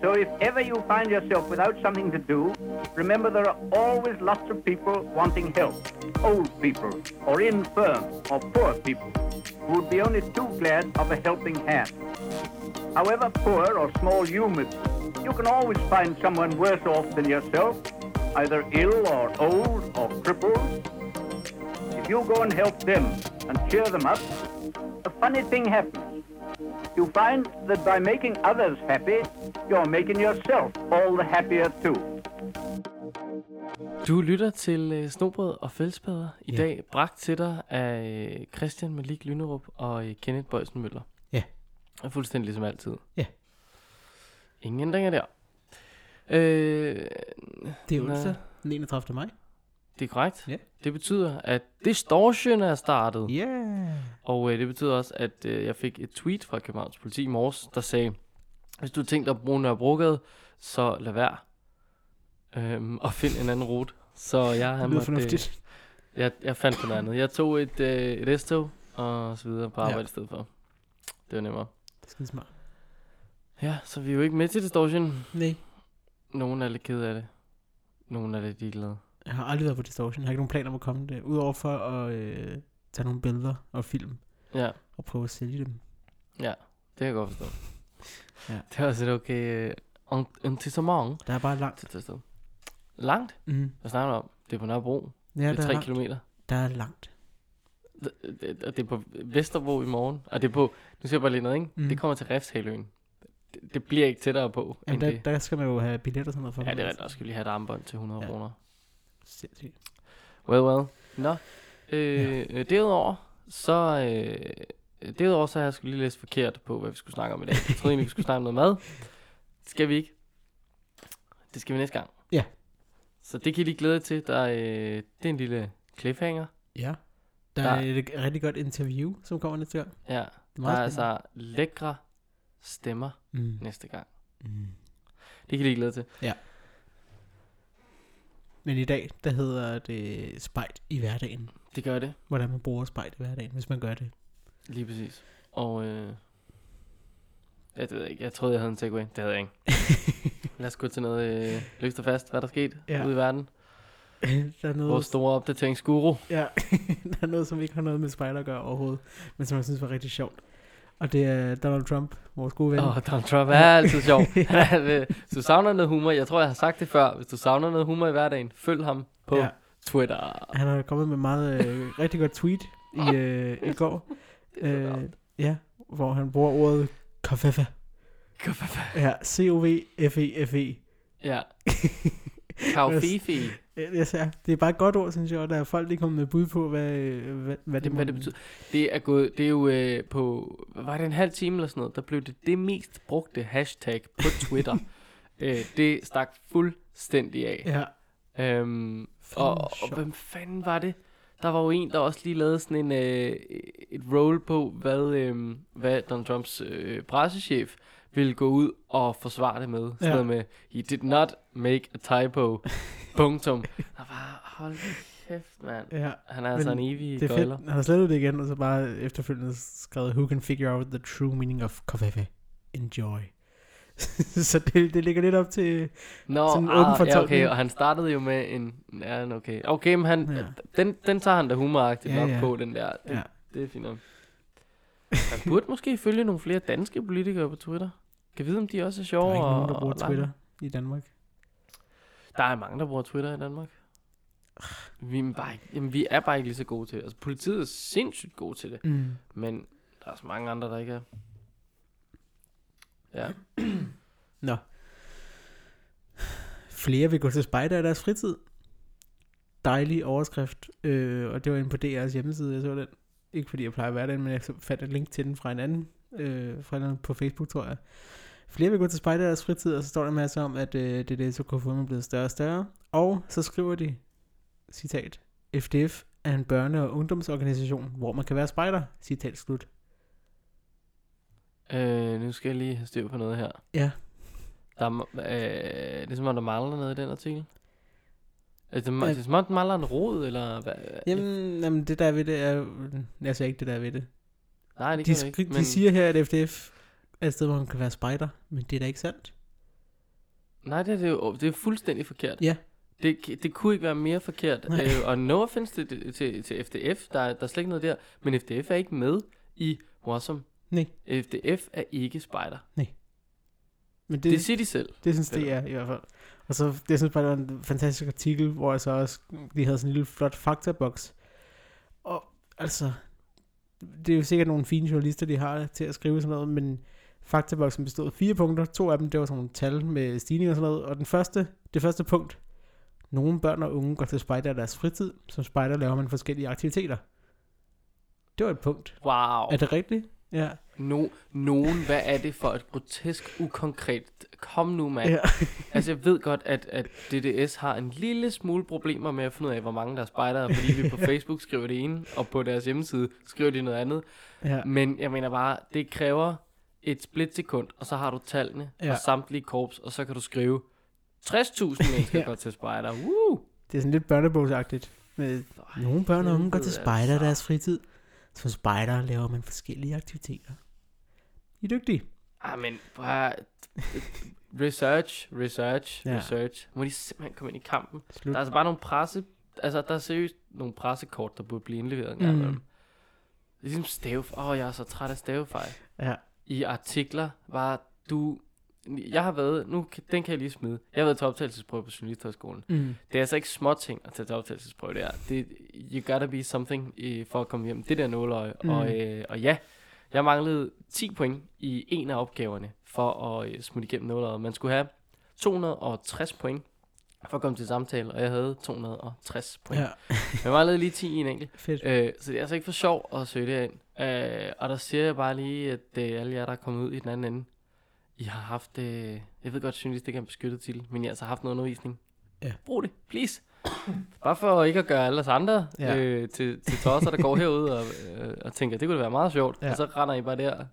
So if ever you find yourself without something to do, remember there are always lots of people wanting help. Old people, or infirm, or poor people, who would be only too glad of a helping hand. However poor or small you may be, you can always find someone worse off than yourself, either ill or old or crippled. If you go and help them and cheer them up, a funny thing happens. You find that by making others happy, you're making yourself all the happier too. Du lytter til øh, Snobrød og Fællesbader. I Ja. dag bragt til dig af øh, Christian Malik Lynerup og øh, Kenneth Bøjsen Møller. Ja. Og fuldstændig ligesom altid. Ja. Ingen ændringer der. Øh, Det er onsdag den 31. maj. Det er korrekt. Ja. Det betyder, at Distortion er startet. Yeah. Og øh, det betyder også, at øh, jeg fik et tweet fra Københavns politi i morges, der sagde, hvis du har tænkt dig at bruge Nørrebrogade, så lad være. Øhm, og find en anden rute. Så jeg har måttet, øh, fornuftigt. jeg, jeg fandt på noget andet. Jeg tog et, øh, et S-tog og så videre på Ja. arbejde i stedet for. Det var nemmere. Det er smart. Ja, så vi er jo ikke med til Distortion. Nej. Nogen er lidt ked af det. Nogen er lidt ligeglade. Jeg har aldrig været på Distortion. Jeg har ikke nogen planer om at komme det. Udover for at øh, tage nogle billeder og film Ja, og prøve at sælge dem. ja. Det kan jeg godt forstå. Ja. Det er også et okay øh, en- incitament Der er bare langt. til sted. Langt? Mm. Hvad snakker du om? Det er på Nørrebro. Ja, det der er er, 3 langt. kilometer. der er langt. Det, det, og det er på Vesterbro i morgen. Og det er på, nu ser jeg bare lige noget, ikke? Mm. Det kommer til Refshaløen. Det, det bliver ikke tættere på, Jamen, end der, det. der skal man jo have billetter og sådan noget for. Ja, det er rigtigt. Der skal vi lige have et armbånd til 100 Ja. ja. kroner. Sindssygt. Well, well. Nå. Øh, ja. Derudover, så... Øh, derudover så har jeg skulle lige læst forkert på, hvad vi skulle snakke om i dag. Jeg troede egentlig, vi skulle snakke om noget mad. Det skal vi ikke. Det skal vi næste gang. Ja. Så det kan I lige glæde jer til. Der, er, øh, det er en lille cliffhanger. Ja. Der Der- er et rigtig godt interview, som kommer næste gang. Ja, Det er der meget er spændende. altså lækre stemmer Mm. næste gang. Mm. Det kan I lige glæde til. Men i dag, der hedder det spejt i hverdagen. Det gør det. Hvordan man bruger spejt i hverdagen, hvis man gør det. Lige præcis. Og øh, det ved jeg ikke. Jeg troede, jeg havde en segway. Det havde jeg ikke. Lad os gå til noget øh, løst og fast. Hvad er der sket Ja. ja. ude i verden? der er noget, Vores store opdateringsguru. Ja, der er noget, som ikke har noget med spejder at gøre overhovedet, men som jeg synes var rigtig sjovt. Og det er Donald Trump, vores gode ven. Åh, oh, Donald Trump er altid sjov. hvis du savner noget humor, jeg tror, jeg har sagt det før. Hvis du savner noget humor i hverdagen, følg ham på Ja. Twitter. Han har kommet med meget øh, rigtig godt tweet i, øh, i går. Øh, ja, hvor han bruger ordet kaffe. Ja, C-O-V-F-E-F-E. Ja. Kaufifi. Jeg siger, det er bare et godt ord, synes jeg, og der er folk, der kommer med bud på, hvad, øh, hvad, hvad det, hvad det betyder. Det er, gået, det er jo øh, på, hvad var det en halv time eller sådan noget, der blev det det mest brugte hashtag på Twitter. øh, det stak fuldstændig af. Ja, Øhm, Fanden og, og hvem fanden var det? Der var jo en, der også lige lavede sådan en, øh, et roll på, hvad, øh, hvad Donald Trumps øh, pressechef ville gå ud og forsvare det med. Sådan Ja. ja. med, he did not make a typo. Punktum. Der var, hold kæft, mand. ja. Han er altså en evig Det er gøjler. fedt. Han har slettet det igen, og så bare efterfølgende skrevet, who can figure out the true meaning of kaffe? Enjoy. så det, det ligger lidt op til... Nå, Sådan en ah, åben ja, fortolkning. okay, og han startede jo med en... Ja, okay. Okay, men han, Ja. ja. den, den tager han da humoragtigt Ja, ja, nok ja. på, den der. Det, Ja. ja. det er fint nok. Han burde måske følge nogle flere danske politikere på Twitter. Kan vide, om de også er Der sjove. er ikke nogen, der og- bruger og Twitter i Danmark. Der er mange, der bruger Twitter i Danmark. Vi er, bare ikke, jamen, vi er bare ikke lige så gode til det. Altså, politiet er sindssygt gode til det. Mm. Men der er så mange andre, der ikke er. Ja. Nå. Flere vil gå til spejder i deres fritid. Dejlig overskrift. Øh, og det var inde på DR's hjemmeside, jeg så den. Ikke fordi jeg plejer at være den, men jeg fandt et link til den fra en anden, øh, fra en anden på Facebook, tror jeg. Flere vil gå til spejder i deres fritid, og så står der en masse om, at øh, det er det, så KFUM er blevet større og større. Og så skriver de, citat, FDF er en børne- og ungdomsorganisation, hvor man kan være spejder, citat slut. Øh, nu skal jeg lige have styr på noget her. Ja. Der er, øh, det er som om, der mangler noget i den artikel. Altså, det, det er som om, der mangler en rod, eller hvad? Jamen, jamen det der er ved det er... Jeg siger ikke det der er ved det. Nej, det De, kan skri- ikke. de siger her, at FDF er et sted, hvor man kan være spejder, men det er da ikke sandt. Nej, det er, det, jo, det er fuldstændig forkert. Ja. Det, det kunne ikke være mere forkert. Nej. Øh, og no offense til, til, til FDF, der, er- der er slet ikke noget der. Men FDF er ikke med i Warsome. Nej. FDF er ikke spejder. Men Det, det, det siger de selv. det synes det er i hvert fald. Og så, det synes bare, det var en fantastisk artikel, hvor jeg så også, de havde sådan en lille flot faktaboks. Og altså, det er jo sikkert nogle fine journalister, de har til at skrive sådan noget, men faktaboksen bestod af fire punkter. To af dem, det var sådan nogle tal med stigning og sådan noget. Og den første, det første punkt, nogle børn og unge går til spejder i deres fritid. Som spejder laver man forskellige aktiviteter. Det var et punkt. Wow. Er det rigtigt? Ja. No, nogen, hvad er det for et grotesk ukonkret? Kom nu, mand. ja. Altså, jeg ved godt, at, at DDS har en lille smule problemer med at finde ud af, hvor mange der er spejdere, fordi vi på Facebook skriver det ene, og på deres hjemmeside skriver de noget andet. ja. Men jeg mener bare, det kræver et splitsekund, og så har du tallene Ja. og samtlige korps, og så kan du skrive 60.000 mennesker Ja. går til spejder. Woo! Det er sådan lidt børnebogsagtigt. Med Ej, nogle børn og unge går til spejder i deres fritid. Som spejder laver man forskellige aktiviteter. I er dygtige. Ah, men bare... Research, research, Ja. research. Må de simpelthen komme ind i kampen. Slut. Der er altså bare nogle presse... Altså, der er seriøst nogle pressekort, der burde blive indleveret en gang Mm. Det er ligesom stave... Åh, oh, jeg er så træt af stavefejl. Ja. I artikler var du... Jeg har været... Nu, den kan jeg lige smide. Jeg har været til optagelsesprøve på Journalisthøjskolen. Mm. Det er altså ikke små ting at tage til optagelsesprøve, det er. Det, you gotta be something i, for at komme hjem. Det der nåløje. Mm. Og, øh, og ja, jeg manglede 10 point i en af opgaverne for at øh, smutte igennem nåløjet. Man skulle have 260 point for at komme til samtale, og jeg havde 260 point. Ja. Jeg manglede lige 10 i en enkelt. Fedt. Øh, så det er altså ikke for sjov at søge det ind. Øh, og der siger jeg bare lige, at øh, alle jer, der er kommet ud i den anden ende, I har haft, øh, jeg ved godt, journalist ikke er en beskyttet til, men I har altså haft noget undervisning. Ja. Brug det, please. Bare for ikke at gøre alle os andre Ja. øh, til, til tosser, der går herude og, øh, og tænker, det kunne være meget sjovt. Ja. Og så render I bare der.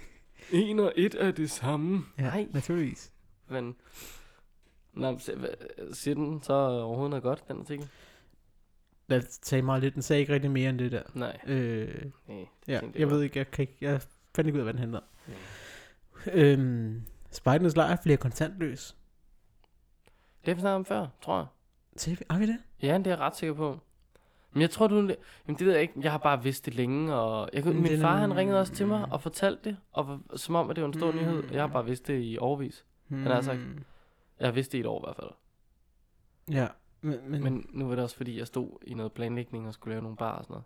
en og et er det samme. Ja, Nej, naturligvis. men... Nå, siger den så overhovedet noget godt, den artikel? Lad tage meget lidt. Den sagde ikke rigtig mere end det der. Nej. Øh, Nej, det ja, jeg godt. ved ikke, jeg, kan ikke, jeg fandt ikke ud af, hvad den handler om. Øhm, Spejdernes lejr bliver kontantløs. Det har vi snakket om før, tror jeg. Vi, har vi det? Ja, det er jeg ret sikker på. Men jeg tror, du... Jamen, det ved jeg ikke. Jeg har bare vidst det længe, og... Jeg, kunne, min den- far, han ringede også til mig og fortalte det, og som om, at det var en stor Mm. nyhed. Jeg har bare vidst det i overvis. Hmm. har sagt- Jeg har vidst det i et år i hvert fald. Ja, men, men, Men nu var det også, fordi jeg stod i noget planlægning og skulle lave nogle bar og sådan noget.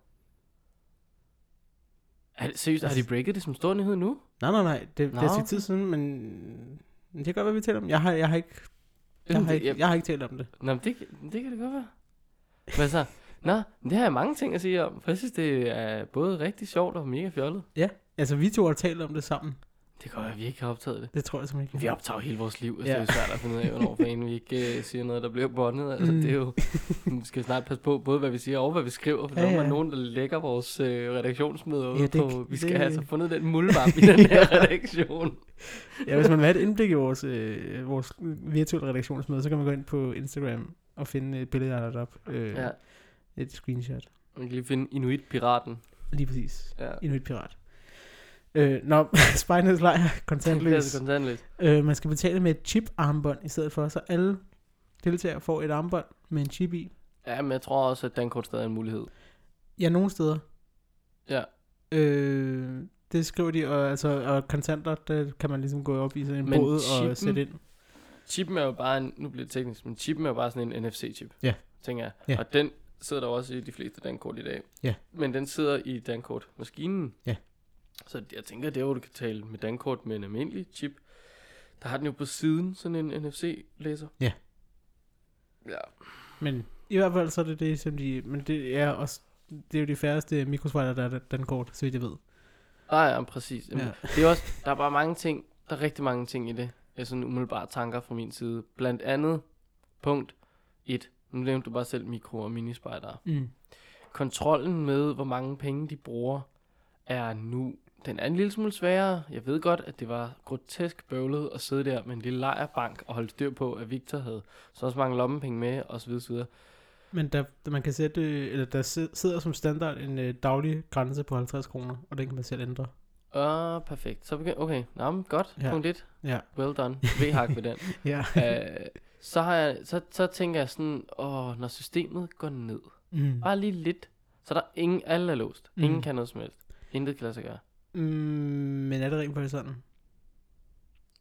Er det, seriøst, har de Altså- breaket det som stor nyhed nu? nej, nej, nej. Det, det Nå, er sit tid siden, men det kan godt være, vi taler om. Jeg har, jeg har ikke, jeg har ikke, jeg har ikke talt om det. Nå, men det, det kan det godt være. Men så, nå, det har jeg mange ting at sige om, for jeg synes, det er både rigtig sjovt og mega fjollet. Altså, vi to har talt om det sammen. Det kan være, vi ikke har optaget det. Det tror jeg simpelthen ikke. Vi optager hele vores liv, altså Ja. ja. det er svært at finde ud af, hvornår for en vi ikke uh, siger noget, der bliver bondet. Altså Mm. det er jo, vi skal snart passe på, både hvad vi siger og hvad vi skriver, for Ja, ja, der er ja. nogen, der lægger vores uh, redaktionsmøder Ja, det- på, vi skal det- have altså fundet den muldvarp i den her redaktion. Ja, hvis man vil have et indblik i vores, øh, vores virtuelle redaktionsmøde, så kan man gå ind på Instagram og finde et billede, har lagt op. Øh, Ja, Et screenshot. vi kan lige finde Inuit-piraten. Lige præcis. Ja. Inuit Pirat. Øh, Nå, Spejdernes lejr, Det er kontantløs. kontantløst. Øh, man skal betale med et chip-armbånd i stedet for, så alle deltagere får et armbånd med en chip i. Ja, men jeg tror også, at Dankort stadig er en mulighed. Ja, nogle steder. Ja. Øh, det skriver de, og, altså, og kontanter, der kan man ligesom gå op i sådan en Men båd og chippen- sætte ind. Chippen er jo bare en, nu bliver det teknisk, men chippen er jo bare sådan en NFC-chip. Ja. Tænker jeg. Ja. Og den sidder der også i de fleste Dankort i dag. Ja. Men den sidder i Dankort-maskinen. Ja. Så jeg tænker, det er hvor du kan tale med Dankort med en almindelig chip. Der har den jo på siden sådan en NFC-læser. Ja. Ja. Men i hvert fald så er det det, som de... Men det er også... Det er jo de færreste mikrosvejler, der er den kort, så vidt jeg ved. Ah, ja, præcis. Jamen, Ja. Det er også, der er bare mange ting, der er rigtig mange ting i det. Jeg er sådan umiddelbare tanker fra min side. Blandt andet, punkt 1. Nu nævnte du bare selv mikro- og minispejder. Mm. kontrollen med, hvor mange penge de bruger, er nu, den er en lille smule sværere. Jeg ved godt, at det var grotesk bøvlet at sidde der med en lille lejerbank og holde styr på, at Victor havde så også mange lommepenge med, og så videre, så videre. Men der, man kan sætte, eller der si- sidder som standard en øh, daglig grænse på 50 kroner, og den kan man selv ændre. Ah, perfekt. Så begynd, okay, Nå, men godt. Ja. Punkt 1. Ja. Well done. V-hak ved den. Ja. uh, så, har jeg, så, så tænker jeg sådan, åh, når systemet går ned, Mm. bare lige lidt, så er der ingen, alle er låst. Ingen Mm. kan noget som helst. Intet kan lade sig gøre. Mm, men er det rent faktisk sådan?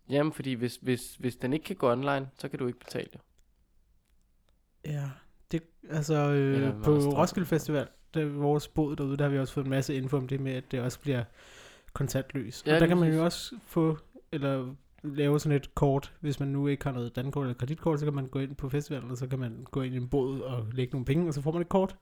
Jamen, fordi hvis, hvis, hvis den ikke kan gå online, så kan du ikke betale det. Ja, det, altså Eller øh, meget på. Roskilde Festival, der vores båd derude, der har vi også fået en masse info om det med, at det også bliver kontantløs. Ja, og der kan man jo også få, eller lave sådan et kort, hvis man nu ikke har noget dankort eller kreditkort, så kan man gå ind på festivalen, og så kan man gå ind i en båd og lægge nogle penge, og så får man et kort.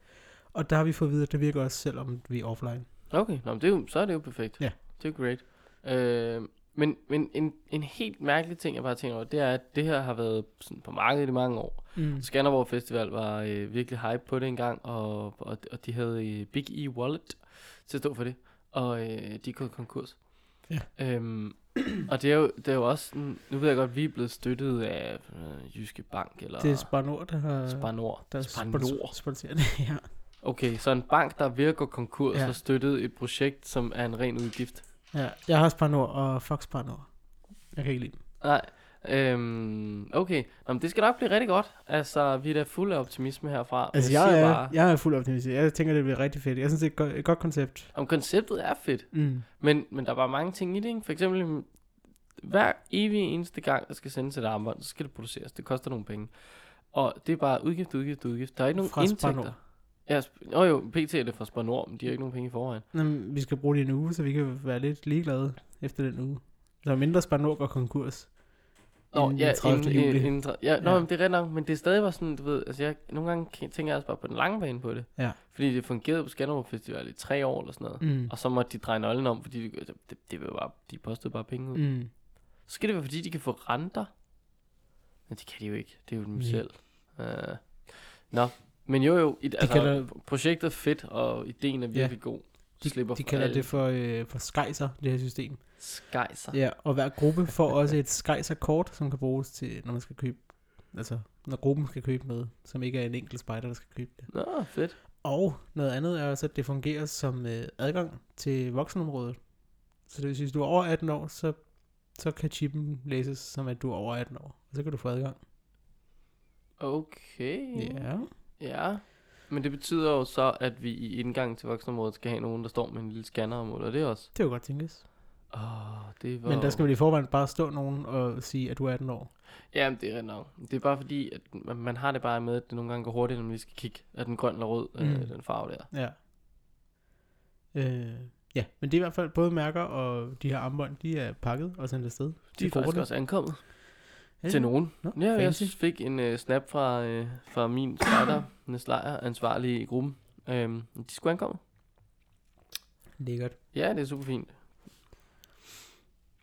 Og der har vi fået at vide, at det virker også, selvom vi er offline. Okay, Nå, men det er jo, så er det jo perfekt. Ja. Det er great. Øh, men men en, en helt mærkelig ting, jeg bare tænker over, det er, at det her har været sådan på markedet i mange år. Mm. Skanderborg Festival var øh, virkelig hype på det engang, og, og, og de havde øh, Big E Wallet til at stå for det, og øh, de gået konkurs. Ja. Øhm, og det er, jo, det er jo også, nu ved jeg godt, at vi er blevet støttet af øh, Jyske Bank, eller Det er Spar Nord, der har... Spar Nord. der Spar Nord. sponsorer det. ja. Okay, så en bank, der er ved at gå konkurs, Ja. har støttet et projekt, som er en ren udgift. ja. Jeg har Spar Nord og Fox Spar Nord. Jeg kan ikke lide dem. Nej, øhm, okay. Nå, men det skal nok blive rigtig godt. Altså, vi er da fulde af optimisme herfra. Altså, siger jeg, er, bare, jeg er fuld optimist. Jeg tænker, det bliver rigtig fedt. Jeg synes, det er et godt, et godt koncept. om konceptet er fedt. Mm. Men, men der er bare mange ting i det, ikke? For eksempel, hver evig eneste gang, der skal sendes et armbånd, så skal det produceres. Det koster nogle penge. Og det er bare udgift, udgift, udgift. Der er ikke nogen Fra indtægter. Nord. Ja, sp- Nå jo, PT er det fra men de har ikke nogen penge i forvejen. Nå, men vi skal bruge det i en uge, så vi kan være lidt ligeglade efter den uge. Så mindre Spar Nord går konkurs. Nå, inden ja, den 30. inden, juli. inden, inden, ja, nå, Ja. Men det er ret nok, men det er stadig var sådan, du ved, altså jeg, nogle gange tænker jeg også bare på den lange bane på det. Ja. Fordi det fungerede på Skanderborg Festival i tre år eller sådan noget. Mm. Og så måtte de dreje nøglen om, fordi de, altså, det, det var bare, de postede bare penge ud. Mm. Mm. Så skal det være, fordi de kan få renter. Men det kan de jo ikke. Det er jo dem Nej. selv. Uh, nå, men jo jo, et, altså, kalder- projektet er fedt, og ideen er Ja. virkelig god. De, slipper de kalder alle det for, øh, for skejser, det her system. skejser. Ja, og hver gruppe får også et skejserkort, som kan bruges til, når man skal købe, altså når gruppen skal købe noget, som ikke er en enkelt spejder, der skal købe det. Nå, fedt. Og noget andet er også, at det fungerer som øh, adgang til voksenområdet. Så det vil sige, hvis du er over 18 år, så, så kan chippen læses som, at du er over 18 år. Og så kan du få adgang. Okay. Ja. Ja, men det betyder jo så, at vi i indgangen til voksenområdet skal have nogen, der står med en lille scanner og måler det også. Det er jo godt tænkes. Åh, oh, det var Men der skal vel i forvejen bare stå nogen og sige, at du er 18 år. Jamen, det er nok. Det er bare fordi, at man, man har det bare med, at det nogle gange går hurtigt, når man lige skal kigge, at den grøn eller rød, mm. Mm. øh, den farve der. Ja. Øh, ja, men det er i hvert fald både mærker og de her armbånd, de er pakket og sendt afsted. De er faktisk grupperne. også ankommet Ja, til nogen. Nå, Ja, jeg fik en uh, snap fra, uh, fra min spejder, Neslajer, ansvarlig i gruppen. Um, de skulle ankomme. Lækkert. Ja, det er super fint.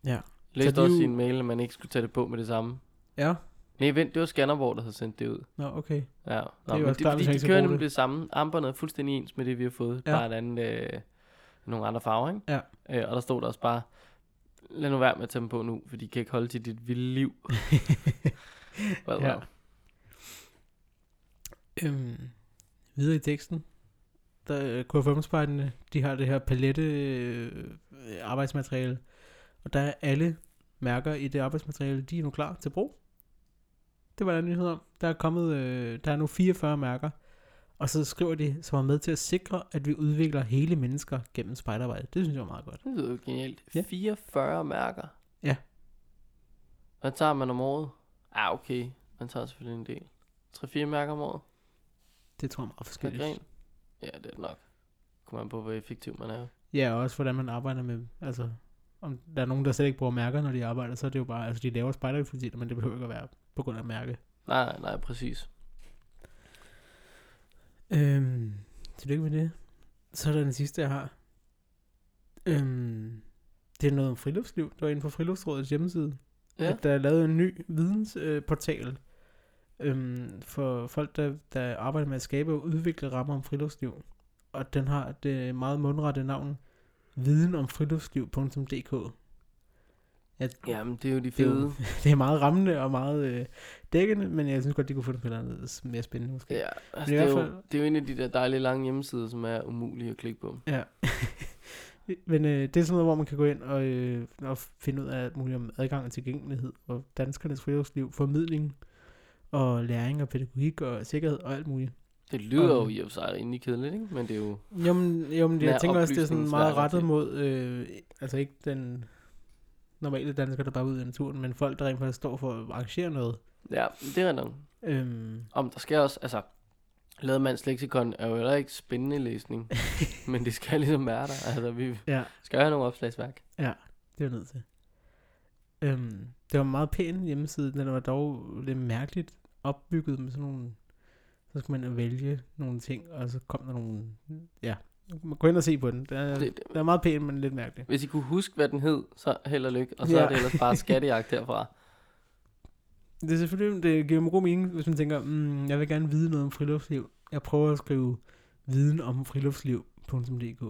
Ja. Læste også i en mail, at man ikke skulle tage det på med det samme. Ja, Nej, vent, det var Skanderborg, der havde sendt det ud. nå okay. Ja, Nå, men også det, klart, fordi de kører nemlig det. det samme. Armbåndet er fuldstændig ens med det, vi har fået. Ja. Bare et andet, øh, nogle andre farver, ikke? Ja. Øh, og der stod der også bare, lad nu være med at tage dem på nu, for de kan ikke holde til dit vilde liv. Hvad Ja. ja. Øhm, videre i teksten. Der KFM-spejderne, de har det her palette øh, arbejdsmateriale. Og der er alle mærker i det arbejdsmateriale, de er nu klar til brug. Det var der nyhed om. Der er kommet, øh, der er nu 44 mærker. Og så skriver de, som er med til at sikre, at vi udvikler hele mennesker gennem spejderarbejde. Det synes jeg er meget godt. Det lyder jo genialt. Ja. 44 mærker. Ja. Hvad tager man om året? Ah, okay. Man tager selvfølgelig en del. 3-4 mærker om året. Det tror jeg er meget forskelligt. gren. Ja, det er det nok. Kommer man på, hvor effektiv man er. Ja, og også hvordan man arbejder med, altså, om der er nogen, der slet ikke bruger mærker, når de arbejder, så er det jo bare, altså de laver spejderaktiviteter, men det behøver ikke at være på grund af mærke. Nej, nej, nej, præcis. Øhm, tillykke med det. Så er der den sidste, jeg har. Øhm, det er noget om friluftsliv. Det var inde på Friluftsrådets hjemmeside. Ja. At der er lavet en ny vidensportal øh, øhm, for folk, der, der arbejder med at skabe og udvikle rammer om friluftsliv. Og den har det meget mundrette navn, videnomfriluftsliv.dk. Jamen, det er jo de Det er jo- fede. Det er meget rammende og meget øh, dækkende, men jeg synes godt, de kunne få det på noget andet mere spændende måske. Ja, altså, det, er jo, fald- det er jo en af de der dejlige lange hjemmesider, som er umulige at klikke på. Ja. Men øh, det er sådan noget, hvor man kan gå ind og, øh, og finde ud af alt muligt om adgang og tilgængelighed, og danskernes friluftsliv, formidling, og læring og pædagogik og sikkerhed og alt muligt. Det lyder jo Og- i og for sig rimelig kedeligt, ikke? Men det er jo... Jo, men, jo, men jeg tænker også, det er sådan meget rettet mod, øh, altså ikke den normale dansker, der bare ude i naturen, men folk, der rent faktisk står for at arrangere noget. Ja, det er nok. Øhm, Om der skal også, altså... Lademands leksikon er jo heller ikke spændende læsning, men det skal ligesom være der. Altså, vi ja, skal have nogle opslagsværk. det er nødt til. Øhm, det var en meget pæn hjemmeside, den var dog lidt mærkeligt opbygget med sådan nogle, så skulle man vælge nogle ting, og så kom der nogle, ja, gå ind og se på den. Den er, Det, det, den er meget pæn, men lidt mærkelig. hvis I kunne huske, hvad den hed, så held og lykke. Og så Ja. er det ellers bare skattejagt herfra. Det er selvfølgelig, det giver mig god mening, hvis man tænker, mm, jeg vil gerne vide noget om friluftsliv. Jeg prøver at skrive viden om friluftsliv.dk.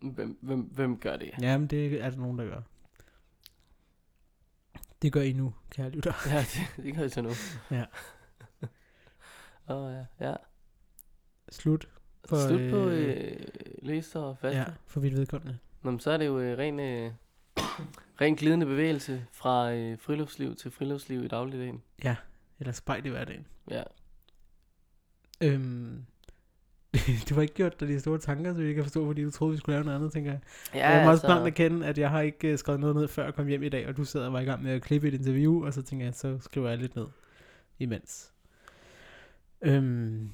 Hvem, hvem, hvem gør det? Jamen, det er der nogen, der gør. Det gør I nu, kære lytter. Ja, det, det gør jeg så nu. Ja. Åh oh, ja, ja. Slut. For, Slut på øh, øh, læser og faste. Ja, for vidt vedkommende. Nå, men så er det jo øh, ren, øh, ren glidende bevægelse fra øh, friluftsliv til friluftsliv i dagligdagen. Eller spejl i hverdagen. Ja. Øhm, du har ikke gjort dig de store tanker, så jeg kan forstå, fordi du troede, vi skulle lave noget andet, tænker jeg. Ja, Ja, jeg må også blankt erkende, at jeg har ikke uh, skrevet noget ned, før jeg kom hjem i dag, og du sad og var i gang med at klippe et interview, og så tænker jeg, så skriver jeg lidt ned imens. Øhm,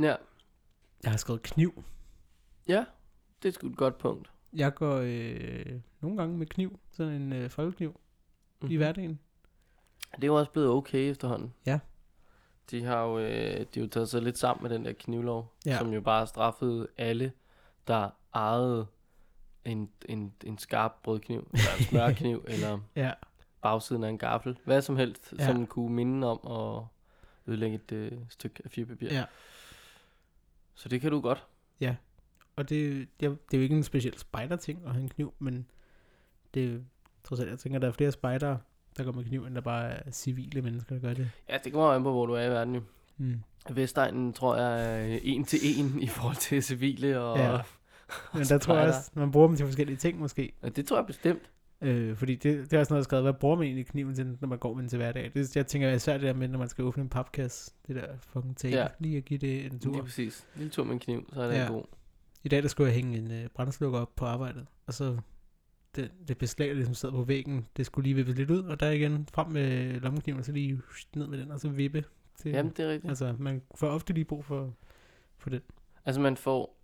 Ja, jeg har skrevet kniv. ja, det er sgu et godt punkt. Jeg går øh, nogle gange med kniv, sådan en øh, folkekniv mm-hmm. i Mhm. hverdagen. Det er jo også blevet okay efterhånden. Ja. De har jo, øh, de har jo taget sig lidt sammen med den der knivlov, Ja. som jo bare straffede alle, der ejede en, en, en skarp brødkniv, eller en smørkniv, eller Ja, bagsiden af en gaffel. Hvad som helst, Ja. som kunne minde om at ødelægge et øh, stykke A4-papir. ja. Så det kan du godt. Og det, det, er, det er jo ikke en speciel spider-ting at have en kniv, men det trods alt, jeg tænker, der er flere spejdere, der går med kniv, end der bare er civile mennesker, der gør det. Ja, det kommer an på, hvor du er i verden jo. Mm. Vestegnen tror jeg er en til en i forhold til civile og... Ja. Men der tror jeg også, man bruger dem til forskellige ting måske. Ja, det tror jeg bestemt. Øh, fordi det, det er også noget, jeg skrevet, hvad bruger man egentlig kniven til, når man går med den til hverdag? Det, jeg tænker især det der med, når man skal åbne en papkasse, det der fucking tape, ja. Lige at give det en tur. Lige præcis. Lille tur med en kniv, så er det ja. god. I dag der skulle jeg hænge en øh, brændslukker op på arbejdet, og så det, det beslag, der ligesom sad på væggen, det skulle lige vippes lidt ud, og der igen frem med lommekniven, og så lige ned med den, og så vippe. Til, Jamen, det er rigtigt. altså, man får ofte lige brug for, for den. Altså, man får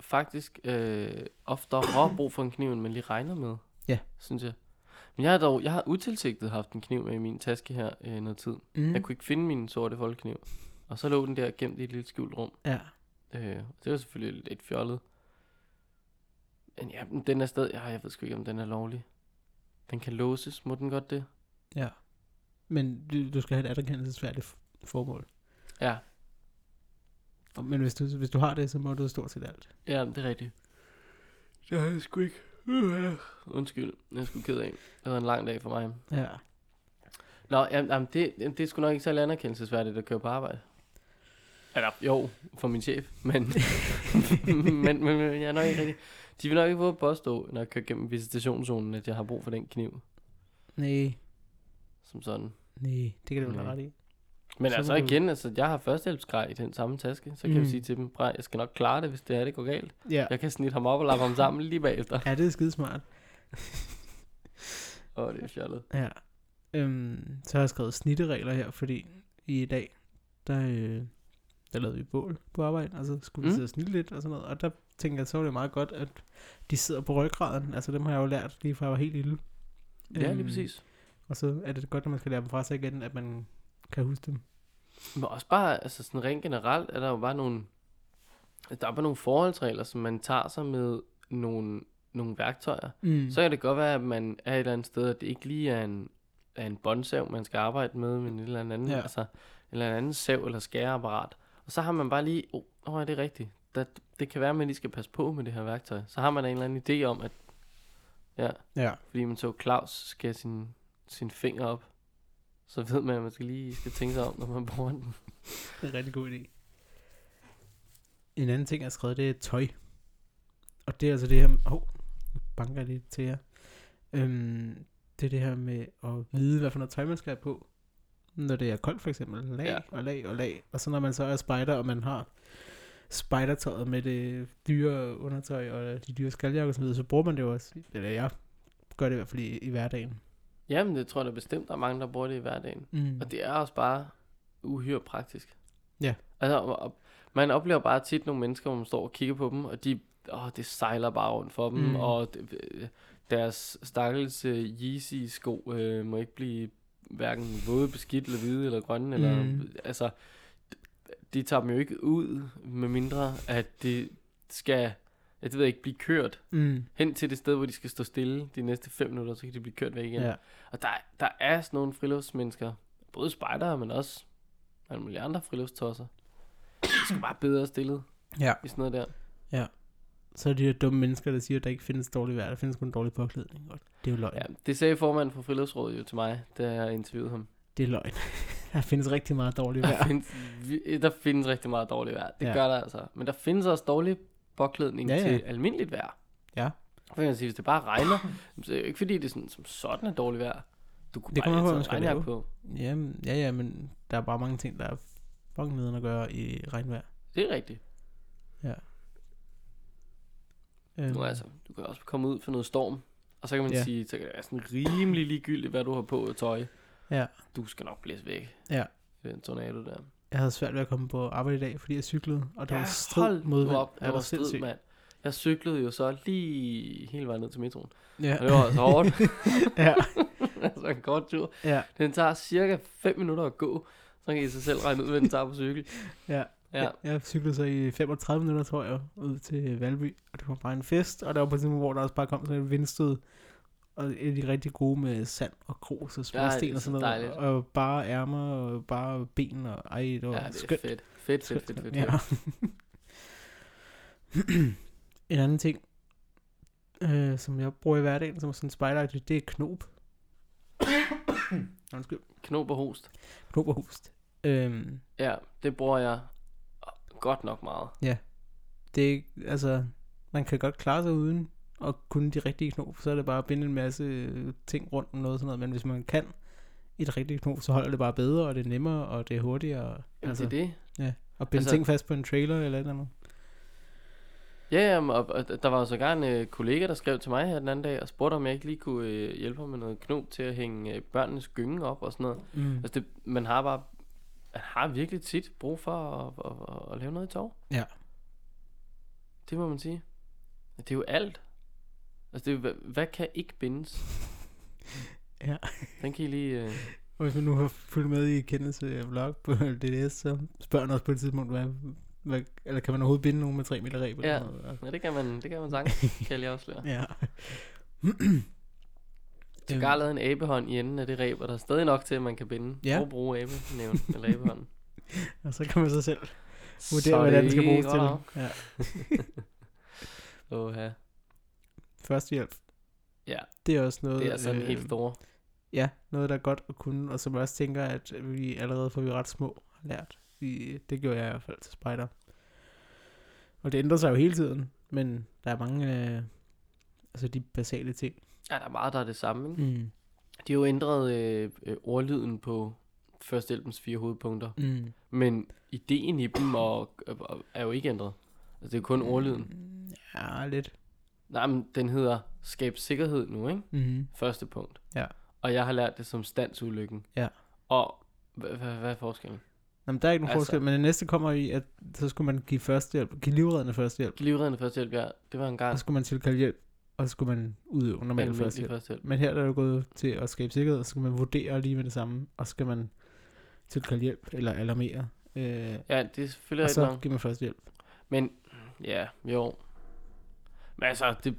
faktisk øh, oftere brug for en kniv, end man lige regner med. Ja. Synes jeg. Men jeg har dog, jeg har utilsigtet haft en kniv med i min taske her øh, noget tid. Mm. Jeg kunne ikke finde min sorte foldkniv. Og så lå den der gemt i et lille skjult rum. Ja, Øh, det var selvfølgelig lidt fjollet. Men ja, den er stadig... Ja, jeg ved sgu ikke, om den er lovlig. Den kan låses, må den godt det? ja. Men du, du skal have et anerkendelsesværdigt formål. Ja, Men hvis du, hvis du har det, så må du stort set alt. ja det er rigtigt. Det har jeg sgu ikke. Uh, undskyld, jeg er sgu ked af. Det var en lang dag for mig. Ja. Nå, jamen, jamen det, det er sgu nok ikke særlig anerkendelsesværdigt at køre på arbejde. Eller, jo, for min chef, men, men, men, men jeg er nok ikke rigtig... De vil nok ikke få at påstå, når jeg kører gennem visitationszonen, at jeg har brug for den kniv, Nej, som sådan. nej, det kan du vel ret i. Men Så altså igen, altså, jeg har førstehjælpsgrej i den samme taske, så kan Mm. vi sige til dem, "Brej, jeg skal nok klare det, hvis det er, det går galt. Ja, Jeg kan snitte ham op og lappe ham sammen lige bagefter. ja det er skidesmart. Åh, det er fjollet. Ja. Øhm, så har jeg skrevet snitteregler her, fordi i dag, der, øh, der lavede vi bål på arbejde, og så skulle vi Mm. sidde og snitte lidt og sådan noget, og der tænker jeg, så var det meget godt, at de sidder på ryggraden, altså dem har jeg jo lært lige fra jeg var helt lille, Ja, lige Øhm, præcis. og så er det godt, når man skal lære dem fra sig igen, at man kan huske dem. Men også bare, altså sådan rent generelt, er der jo bare nogle, der er bare nogle forholdsregler, som man tager sig med nogle, nogle værktøjer. Mm. Så kan det godt være, at man er et eller andet sted, at det ikke lige er en, er en båndsav, man skal arbejde med, men et eller andet, Ja. altså, eller en anden sav eller skæreapparat. Og så har man bare lige, åh, oh, er det rigtigt? Det, det kan være, at man lige skal passe på med det her værktøj. Så har man en eller anden idé om, at Ja, Ja. fordi man så Claus skære sin, sin finger op. Så ved man, at man skal lige skal tænke sig om, når man bruger den. Det er en rigtig god idé. En anden ting, jeg har skrevet, det er tøj. Og det er altså det her... Åh, oh, banker jeg lidt til jer. Øhm, det er det her med at vide, hvad for noget tøj man skal have på. Når det er koldt for eksempel. Lag Ja. ja. og lag og lag. Og så når man så er spider, og man har spidertøjet med det dyre undertøj og de dyre skaljakker og så videre, så bruger man det jo også. Eller jeg gør det i hvert fald i, i hverdagen. Jamen, det tror jeg da bestemt, der er mange, der bruger det i hverdagen. Mm. Og det er også bare uhyre praktisk. Ja. Altså, og- man oplever bare tit nogle mennesker, hvor man står og kigger på dem, og de, åh, det sejler bare rundt for dem, Mm. og øh, deres stakkels uh, Yeezy-sko uh, må ikke blive hverken våde, beskidt, eller hvide, eller grønne, eller, Mm. altså, de tager dem jo ikke ud, med mindre, at det skal, jeg ved ikke, blive kørt Mm. hen til det sted, hvor de skal stå stille de næste fem minutter, så kan de blive kørt væk igen. Ja. Og der, der er sådan nogle friluftsmennesker, både spejdere, men også alle mulige andre friluftstosser. De skal bare bedre stillet ja. i sådan noget der. Så er de her dumme mennesker, der siger, at der ikke findes dårlig vejr, der findes kun dårlig påklædning. Og det er jo løgn. Ja, det sagde formanden for Friluftsrådet jo til mig, da jeg interviewede ham. Det er løgn. der findes rigtig meget dårlig Der vejr. findes, vi- der findes rigtig meget dårligt vejr. Det Ja. ja. gør der altså. Men der findes også dårlig påklædning Ja, ja, ja. ja. til almindeligt vejr. Ja. For jeg kan sige, hvis det bare regner, så er det jo ikke fordi, det er sådan, som sådan er dårligt vejr. Du kunne Det bare kommer på, man på. Jamen, ja, ja, men der er bare mange ting, der er fucking nederen at gøre i regnvejr. Det er rigtigt. Øhm, Nu altså, du kan også komme ud for noget storm, og så kan man Ja. ja. sige, så kan det være sådan rimelig ligegyldigt, hvad du har på af tøj. Ja. Du skal nok blæse væk. Ja. i Den tornado der. Jeg havde svært ved at komme på arbejde i dag, fordi jeg cyklede, og der Ja, var strid hold mod nu op, Ja, det var strid, mand. Jeg cyklede jo så lige hele vejen ned til metroen. Ja. Og det var altså hårdt. ja. altså en kort tur. ja. Den tager cirka 5 minutter at gå. Så kan I sig selv regne ud, hvad den tager på cykel. Ja. Ja. Jeg, jeg cyklede så i 35 minutter, tror jeg, ud til Valby, og det var bare en fest, og der var på et tidspunkt, hvor der også bare kom sådan et vindstød, og af de rigtig gode med sand og grus og Ja, er småsten og så sådan noget, dejligt. og bare ærmer og bare ben, og ej, det var Ja, det er skønt. fedt. Fedt, fedt, fedt, fedt. Ja. en anden ting, øh, som jeg bruger i hverdagen, som er sådan spejderagtigt, det er knop. Undskyld. Knob og host. Knop og host. Øhm, Ja, det bruger jeg godt nok meget. det er altså, man kan godt klare sig uden at kunne de rigtige knop, så er det bare at binde en masse ting rundt om noget og sådan noget, men hvis man kan et rigtigt knop, så holder det bare bedre, og det er nemmere, og det er hurtigere. Jamen, altså, det er det. at binde altså- ting fast på en trailer eller et eller andet. Ja, jamen, og, og der var jo sågar en øh, kollega, der skrev til mig her den anden dag, og spurgte, om jeg ikke lige kunne øh, hjælpe ham med noget knop til at hænge øh, børnenes gynge op og sådan noget. Mm. Altså, det, man har bare, man har virkelig tit brug for at, at, at, at lave noget i tov. Ja. Det må man sige. Det er jo alt. Altså, det hvad, hvad kan ikke bindes? Ja. Den kan I lige... Øh, Og hvis man nu har fulgt med i kendelse vlog på DDS, så spørger man også på et tidspunkt, hvad, hvad, eller kan man overhovedet binde nogen med 3 meter reb? eller Ja. sådan noget? ja, det kan man, det kan man sagtens, kan jeg lige afsløre. ja. Jeg har lavet en abehånd i enden af det ræb, og der er stadig nok til, at man kan binde Ja. og bruge abenævn eller abehånden. og så kan man så selv vurdere, er hvad den skal bruges til. Ja. Åh, ja. Førstehjælp. Ja. Det er også noget, Det er sådan øh, helt store. Ja, noget, der er godt at kunne, og som jeg også tænker, at vi allerede fra vi er ret små har lært. Vi, det gjorde jeg i hvert fald til spejder. Og det ændrer sig jo hele tiden, men der er mange øh, altså de basale ting. Ja, der er meget, der er det samme. Ikke? Mm. De har jo ændret øh, øh, ordlyden på førstehjælpens fire hovedpunkter. Mm. Men ideen i dem og, og, er jo ikke ændret. Altså, det er kun ordlyden. Ja, lidt. Nej, men den hedder skab sikkerhed nu, ikke? Mm. Første punkt. Ja. Og jeg har lært det som standsulykken. Ja. Og hvad, hvad er forskellen? Jamen, der er ikke nogen Altså- forskel, men det næste kommer i, at så skulle man give førstehjælp, give livreddende førstehjælp, Livreddende førstehjælp, ja. Det var en gang og så skulle man tilkalde hjælp, og så skulle man udøve normal førstehjælp. førstehjælp. Men her der er det gået til at skabe sikkerhed, og så skal man vurdere lige med det samme, og så skal man tilkalde hjælp, eller alarmere, øh, Ja, det er selvfølgelig og så giver man førstehjælp. Men, ja, jo. Men altså, det...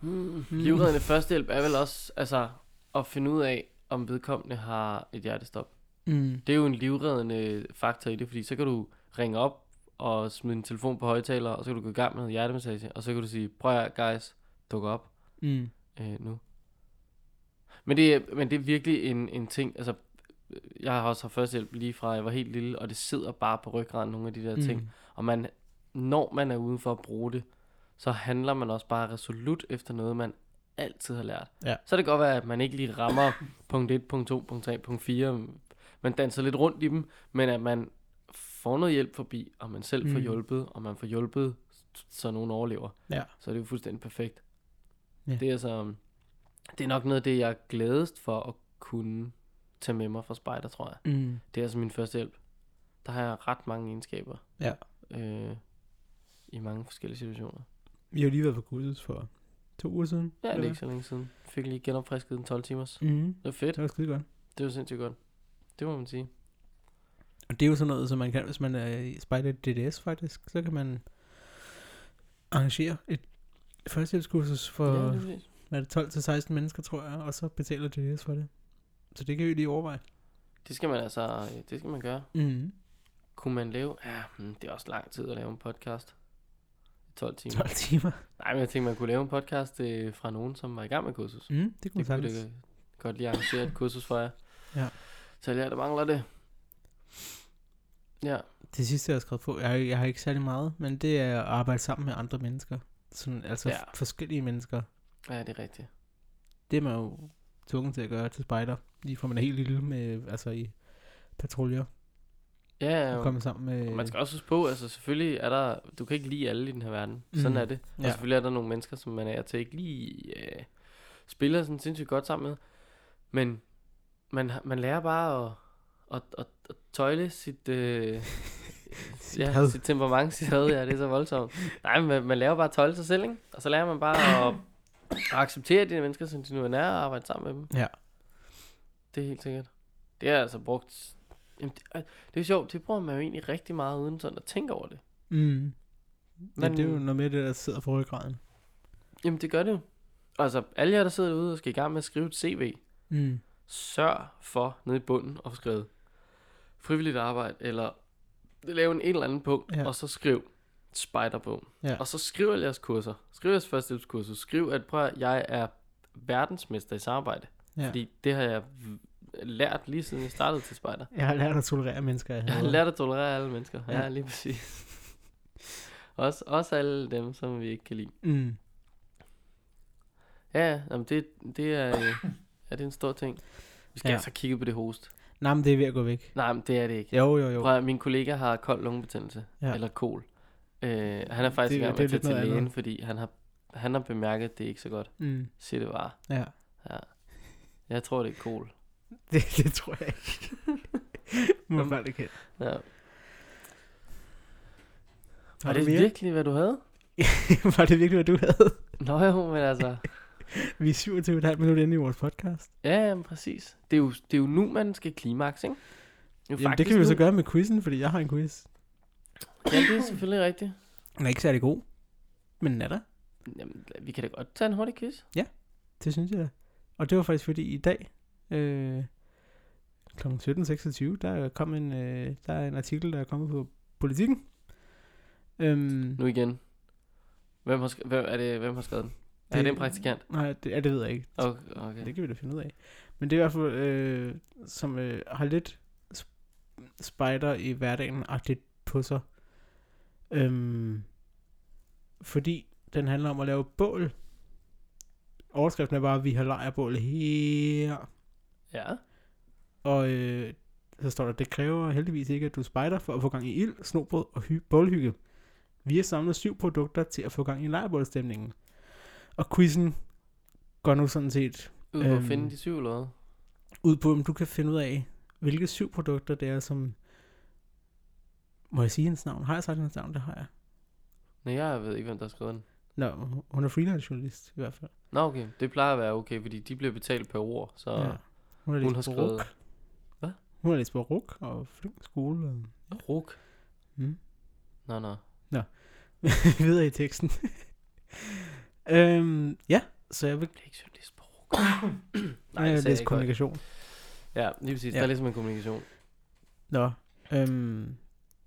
Hmm. livreddende førstehjælp er vel også, altså, at finde ud af, om vedkommende har et hjertestop. Mm. Det er jo en livreddende faktor i det, fordi så kan du ringe op og smide din telefon på højtaler, og så kan du gå i gang med noget hjertemassage, og så kan du sige, prøv at guys, duk op. Mm. øh, nu. Men det, er, men det er virkelig en, en ting, altså, jeg har også haft førstehjælp lige fra jeg var helt lille, og det sidder bare på ryggraden, nogle af de der mm. ting. Og man, når man er ude for at bruge det, så handler man også bare resolut efter noget, man altid har lært. Ja. Så kan det godt være, at man ikke lige rammer punkt 1, punkt 2, punkt 3, punkt 4. Man danser lidt rundt i dem, men at man får noget hjælp forbi, og man selv mm. får hjulpet, og man får hjulpet, så nogen overlever. Ja. Så er det jo fuldstændig perfekt. Ja. Det er altså, det er nok noget af det, jeg er gladest for at kunne tage med mig fra spejder, tror jeg. Mm. Det er altså min første hjælp. Der har jeg ret mange egenskaber. Ja. Øh, I mange forskellige situationer. Vi har lige været på kursus for to uger siden. Ja, det er ikke så længe siden. Fik lige genopfrisket den 12 timers. Mhm. Det var fedt. Det var skide godt. Det var sindssygt godt. Det må man sige. Og det er jo sådan noget, som man kan, hvis man er i Spider DDS faktisk, så kan man arrangere et førstehjælpskursus for, ja, det hvad er det, 12 til 16 mennesker, tror jeg, og så betaler DDS for det. Så det kan vi lige overveje. Det skal man altså, det skal man gøre. Mm. Kunne man lave, ja, hmm, det er også lang tid at lave en podcast. 12 timer. 12 timer. Nej, men jeg tænkte, man kunne lave en podcast øh, fra nogen, som var i gang med kursus. Mm, det kunne Det kunne det godt lige arrangere et kursus for jer. Ja. Så jeg der mangler det. Ja, Det sidste, jeg har skrevet på, jeg har, jeg har ikke særlig meget, men det er at arbejde sammen med andre mennesker. Sådan, altså ja. forskellige mennesker. ja, det er rigtigt. Det er man jo tvunget til at gøre til spejder. Lige fra man er helt lille med, altså i patruljer. Ja, Ja. komme sammen med... Og man skal også huske på, altså selvfølgelig er der, du kan ikke lide alle i den her verden. Sådan Mm. er det. Og Ja. selvfølgelig er der nogle mennesker, som man er til ikke lige øh, spiller sådan sindssygt godt sammen med. Men man, man lærer bare at, at, at, at tøjle sit, øh, Sit ja, had. sit temperament, sit had, ja, det er så voldsomt. Nej, men man, man lærer bare at tøjle sig selv, ikke? Og så lærer man bare at, at acceptere de mennesker, som de nu er, og arbejde sammen med dem. Ja. Det er helt sikkert. Det er altså brugt... Jamen, det, er- det er sjovt, det bruger man jo egentlig rigtig meget uden sådan at tænke over det. Mm. Men... Ja, det er jo noget med det, der sidder på ryggraden. Jamen, det gør det jo. Altså, alle jer, der sidder derude og skal i gang med at skrive et CV, Mm. sørg for nede i bunden at få skrevet frivilligt arbejde, eller lave en, en eller anden punkt, Ja. og så skriv spejder på. Ja. Og så skriv alle jeres kurser. Skriv jeres førstehjælpskursus. Skriv, at prøv, at jeg er verdensmester i samarbejde. Ja. Fordi det har jeg lært lige siden jeg startede til spejder. Jeg har lært at tolerere mennesker. Jeg Jeg har lært at tolerere alle mennesker. Ja, Ja. lige præcis. også, også alle dem, som vi ikke kan lide. Mm. Ja, ja, jamen det, det er, øh, ja, det er en stor ting. Vi skal Ja. altså kigge på det host. Nej, men det er ved at gå væk. Nej, men det er det ikke. Jo, jo, jo. Prøv min kollega har kold lungebetændelse, Ja. eller kol. Øh, han er faktisk Det- i gang er med at tage til lægen, andet. fordi han har, han har bemærket, at det er ikke så godt. Mm. Siger det bare. Ja. Ja. Jeg tror, det er kol. Det, det tror jeg ikke. Må det kan. Ja. Var det mere? virkelig, hvad du havde? var det virkelig, hvad du havde? Nå jo, men altså... Vi er 27,5 minutter inde i vores podcast. Ja, jamen, præcis. Det er, jo, det er jo nu, man skal klimaks, ikke? Det er jo Jamen, det kan vi jo nu. så gøre med quizzen, fordi jeg har en quiz. Ja, det er selvfølgelig rigtigt. Den er ikke særlig god, men den er der. Jamen, vi kan da godt tage en hurtig quiz. Det synes jeg da. Og det var faktisk fordi i dag, øh, kl. 17.26, der kom en, øh, der er en artikel, der er kommet på politikken. Øhm, Nu igen. Hvem har, hvem, er det, hvem har skrevet den? Er Det- det en praktikant? nej, det, ja, det ved jeg ikke. Okay. okay. Det kan vi da finde ud af. Men det er i hvert fald, øh, som øh, har lidt sp- spider i hverdagen-agtigt på sig. Øhm, fordi den handler om at lave bål. Overskriften er bare, at vi har lejrbål her. Ja. Og øh, så står der, det kræver heldigvis ikke, at du spejder for at få gang i ild, snobrød og hy- bålhygge. Vi har samlet syv produkter til at få gang i lejrbålstemningen. Og quizzen går nu sådan set Ud på at Øhm. finde de syv eller hvad? ud på, om du kan finde ud af, hvilke syv produkter det er, som... Må jeg sige hendes navn? Har jeg sagt hendes navn? Det har jeg. Nej, jeg ved ikke, hvem der har skrevet den. Nå, hun er freelance journalist i hvert fald. Nå, okay. Det plejer at være okay, fordi de bliver betalt per ord. Så Ja. Hun har hun har på skrevet... RUK. Hvad? Hun har læst på RUK og flink skole. Og... Ruk. Mm. Nå, nå. Videre i teksten. øhm, ja, så jeg vil... Det er ikke journalist på Ruk. Nej, jeg jeg højt. kommunikation. Ja, lige præcis. Ja. Der er ligesom en kommunikation. Nå, øhm,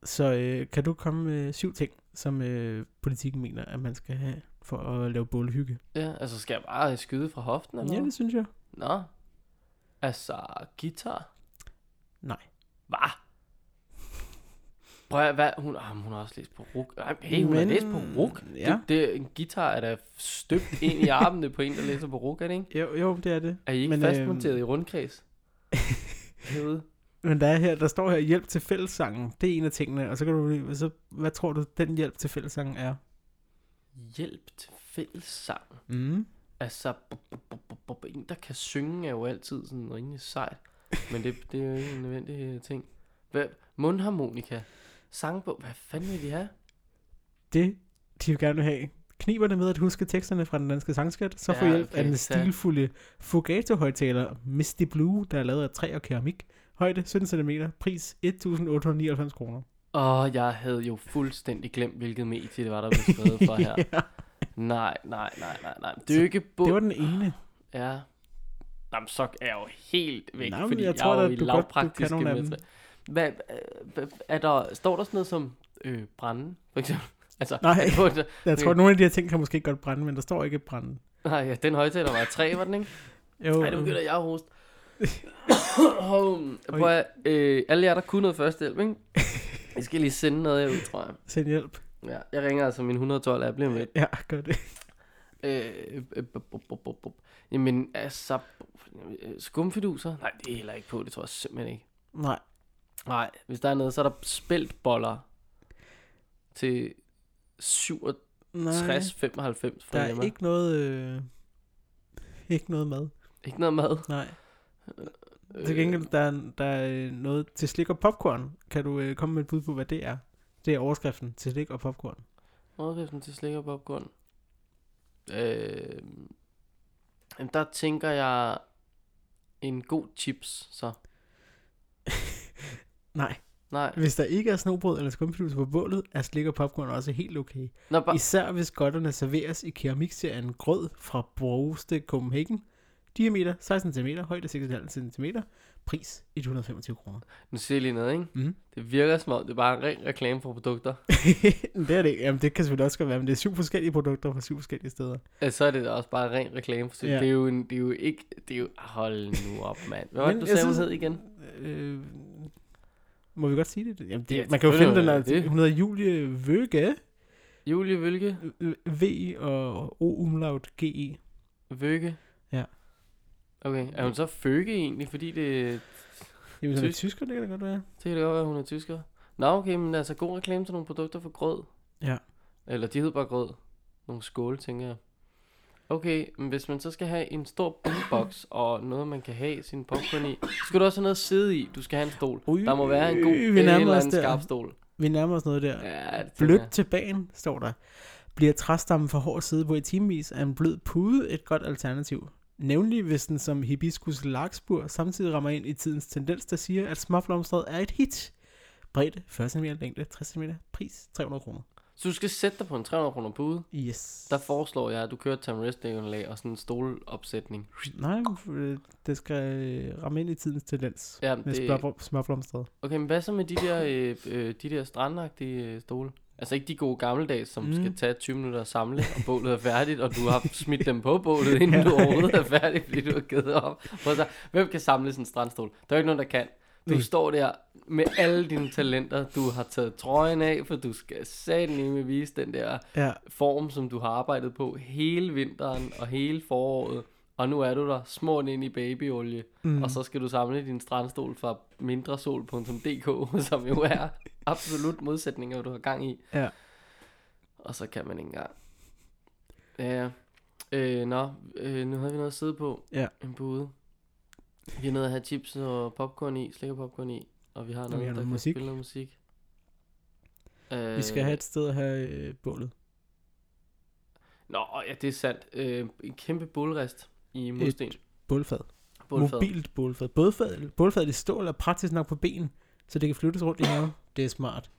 så øh, kan du komme med syv ting, som øh, politikken mener, at man skal have for at lave bålhygge. Ja, altså skal jeg bare skyde fra hoften eller Ja, det synes jeg. Nå. Altså, guitar? Nej. Hvad? Prøv at, hvad? Hun, ah, hun har også læst på ruk. Ej, Hey, hun har Men- læst på ruk. Ja. Det, det, en guitar er da støbt ind i armene på en, der læser på ruk, er det ikke? Jo, jo, det er det. Er I ikke Men, Men, øhm, fastmonteret i rundkreds? Herude? Men der er her, der står her hjælp til fællessangen. Det er en af tingene. Og så kan du, så, hvad tror du, den hjælp til fællessangen er? Hjælp til fællessang. Mm. Altså, en, der kan synge, er jo altid sådan rimelig sejt. Men det, det er jo ikke en nødvendig øh, ting. Hvad? Mundharmonika. Sangbog. Hvad fanden vil de have? Det, de vil gerne have. Kniber det med at huske teksterne fra den danske sangskat, så Ja, hjælp okay, af den stilfulde Fugato-højtaler Misty Blue, der er lavet af træ og keramik. Højde 17 cm, pris 1899 kroner. Åh, jeg havde jo fuldstændig glemt, hvilket medie det var, der blev skrevet for her. ja, Nej, nej, nej, nej, nej. Dykkebu. det var den ene. Ja. Jamen, så er jeg jo helt væk, Nå, men fordi jeg jeg, tror er da, jo i du godt- du kan lavpraktiske. Hvad, øh, hvad, er der, står der sådan noget som øh, brænde, for eksempel? Altså, Nej. er det Jeg tror, at nogle af de her ting kan måske ikke godt brænde, men der står ikke brænde. Nej, ja, den højtaler var træ, var den ikke? Jo, Nej, nu begynder jeg at hoste. oh, prøv at, øh, alle jer, der kunne noget førstehjælp, ikke? I skal lige sende noget ud, tror jeg. Send hjælp. Ja, jeg ringer altså min 112 app lige om lidt. Ja, gør det. Øh, øh, bup, bup, bup. Jamen, altså, øh, skumfiduser? Nej, det er heller ikke på, det tror jeg simpelthen ikke. Nej, Nej, hvis der er noget, så er der spæltboller til 67,95 nej. for Der er ikke noget, øh, ikke noget mad. ikke noget mad. Nej. Øh, Til gengæld, der er, der er øh, noget til slik og popcorn. Kan du øh, komme med et bud på, hvad det er? Det er overskriften til slik og popcorn. Overskriften til slik og popcorn. Øh, der tænker jeg en god chips, så. Nej, Nej. hvis der ikke er snobrød eller skumfiduser på bålet, er slik og popcorn også helt okay. Nå, bare, Især hvis godterne serveres i keramikserien Grød fra Broste Copenhagen. Diameter 16 cm, højde 6,5 cm, pris 125 kroner. nu siger jeg lige noget, ikke? Mm. Det virker som om, det er bare en ren reklame for produkter. det er det. Jamen, det kan selvfølgelig også godt være, men det er syv forskellige produkter fra syv forskellige steder. Altså, så er det da også bare ren reklame. For Ja. ja. det, er jo en, det er jo ikke... Det er jo... Hold nu op, mand. Hvad var det, du sagde, synes- hed igen? Øh, må vi godt sige det? Jamen, det Ja, man kan jo finde den der, hun hedder Julie Vøge, Julie Vølge? V og O umlaut G E. Vøge? Okay, er hun så Føge egentlig? Fordi det... Jamen, hun er Tysk. tysker, det kan da godt være. Det kan det godt være, hun er tysker. Nå, okay, men altså god reklame til nogle produkter for grød. Ja. Eller de hedder bare grød. Nogle skåle, tænker jeg. Okay, men hvis man så skal have en stor boombox og noget, man kan have sin popcorn i, så skal du også have noget at sidde i. Du skal have en stol. Ui, Der må være en god, vi eller anden skarp stol. Vi nærmer os noget der. Ja, det Blødt til bagen, står der. Bliver træstammen for hård side på i timevis, er en blød pude et godt alternativ. Nævnlig hvis den som hibiscus larkspur samtidig rammer ind i tidens tendens, der siger, at småblomstret er et hit. Bredde 40 cm, længde 60 cm, pris 300 kroner. Så du skal sætte dig på en 300 kroner pude. Yes. Der foreslår jeg, at du kører et tamrest-lag og sådan en stolopsætning. Nej, øh, det skal øh, ramme ind i tidens tendens Ja, med det, småblomstret. okay, men hvad så med de der, øh, øh, de der strandagtige øh, stole? Altså ikke de gode gammeldags, som Mm. mm. skal tage 20 minutter at samle, og bålet er færdigt, og du har smidt dem på bålet, inden Ja. du overhovedet er færdig, fordi du har givet op. Så, hvem kan samle sådan en strandstol? Der er ikke nogen, der kan. Du Nej. står der med alle dine talenter. Du har taget trøjen af, for du skal satme vise den der Ja, form, som du har arbejdet på hele vinteren og hele foråret. Og nu er du der smurt ind i babyolie, mm. og så skal du samle din strandstol fra mindresol.dk, som jo er absolut modsætning af, hvad du har gang i. Ja. Og så kan man ikke engang. Ja, øh, nå, øh, nu havde vi noget at sidde på. Ja. En bude. Vi har noget at have chips og popcorn i, slik og popcorn i. Og vi har noget, vi har der noget kan musik. spille noget musik. Øh, vi skal have et sted at have øh, bålet. Nå, ja, det er sandt. Øh, en kæmpe bålrest i mursten. Bålfad. Bålfad. Mobilt bålfad. Bålfad, bålfad i stål er praktisk nok på ben, så det kan flyttes rundt i haven. Det er smart.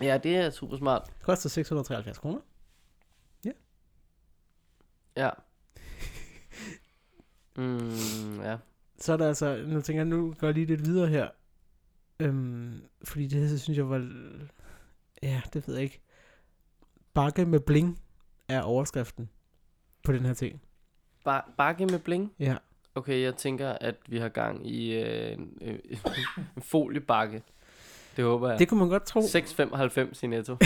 Ja, det er super smart. Det koster 673 kroner. Ja. Mm, ja. Så er der altså, nu tænker jeg, nu går jeg lige lidt videre her. Øhm, fordi det her, synes jeg var, ja, det ved jeg ikke. Bakke med bling er overskriften på den her ting. Bar- bakke med bling? Ja. Okay, jeg tænker, at vi har gang i øh, en, øh, en foliebakke. Det håber jeg. Det kunne man godt tro. 6,95 i netto.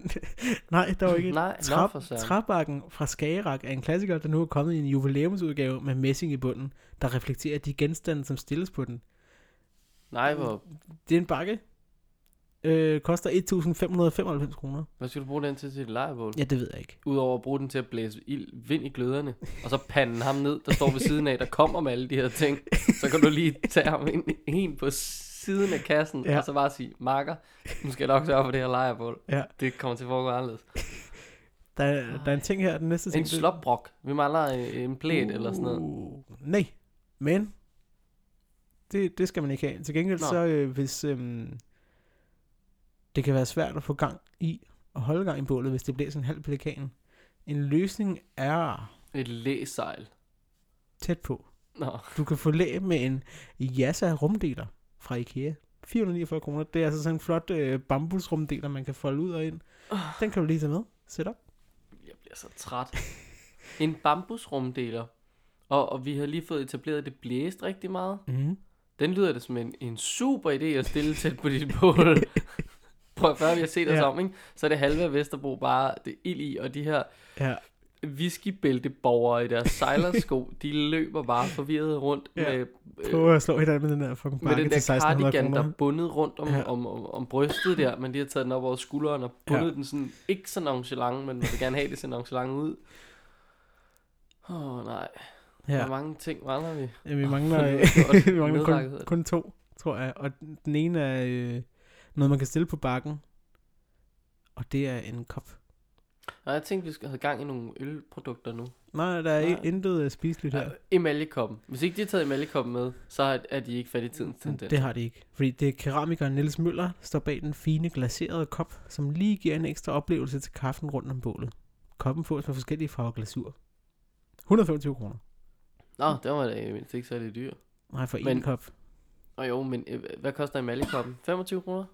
Nej, der var ikke Nej, Trap. Træbakken fra Skagerak er en klassiker, der nu er kommet i en jubilæumsudgave med messing i bunden, der reflekterer de genstande, som stilles på den. Nej, hvor, Det er en bakke. Øh, koster 1.595 kroner. hvad skal du bruge den til til et lejrebål? Ja, det ved jeg ikke. Udover at bruge den til at blæse ild, vind i gløderne, og så pande ham ned, der står ved siden af, der kommer med alle de her ting. Så kan du lige tage ham ind, en på siden af kassen, Ja. og så bare sige, Marker, nu skal jeg nok sørge for det her lejrebål. Ja. Det kommer til at foregå anderledes. Der, er- der er en ting her, den næste ting. En slopbrok. Vi mangler øh, en plæt eller sådan noget. Uh, Nej, men det, det skal man ikke have. Til gengæld Nå. så, øh, hvis øhm, det kan være svært at få gang i og holde gang i bålet, hvis det bliver sådan en halv pelikan. En løsning er Et læsejl. tæt på. Nå, Du kan få læ med en Yasa rumdeler fra Ikea. 449 kroner. Det er altså sådan en flot øh, bambusrumdeler, man kan folde ud og ind. Den kan du lige tage med. Sæt op. jeg bliver så træt. En bambusrumdeler. Og, og vi har lige fået etableret, at det blæste rigtig meget. Mm. Den lyder det som en, en super idé at stille tæt på dit bål. Prøv at før vi har set os Ja. om, ikke? så er det halve af Vesterbro bare det ild i, og de her Ja. whiskybælteborgere i deres sejlersko, de løber bare forvirret rundt Ja. med, Prøv at slå hinanden med den der fucking med bakke den til der 1600 cardigan, der er bundet rundt om, Ja. om, om, om brystet der, men de har taget den op over skulderen og bundet Ja. den sådan, ikke så nonchalant, men man vil gerne have det så nonchalant ud. Åh oh, nej, ja. Hvor mange ting mangler vi? Ja, vi mangler, Nedlagt vi mangler kun, kun to, tror jeg. Og den ene er øh, noget, man kan stille på bakken. Og det er en kop. Nej, jeg tænkte, vi skal have gang i nogle ølprodukter nu. Nej, der er Nej. Intet øh, spiseligt her. Emaljekoppen. Hvis ikke de har taget emaljekoppen med, så er- de ikke fat i tidens tendens. Det har de ikke. Fordi det er keramikeren Niels Møller, der står bag den fine glaserede kop, som lige giver en ekstra oplevelse til kaffen rundt om bålet. Koppen fås med forskellige farver glasur. 125 kroner. Nå, det var da mindst ikke særlig dyr. Nej, for Men- en kop. Og jo, men øh, hvad koster emaljekoppen? 25 kroner?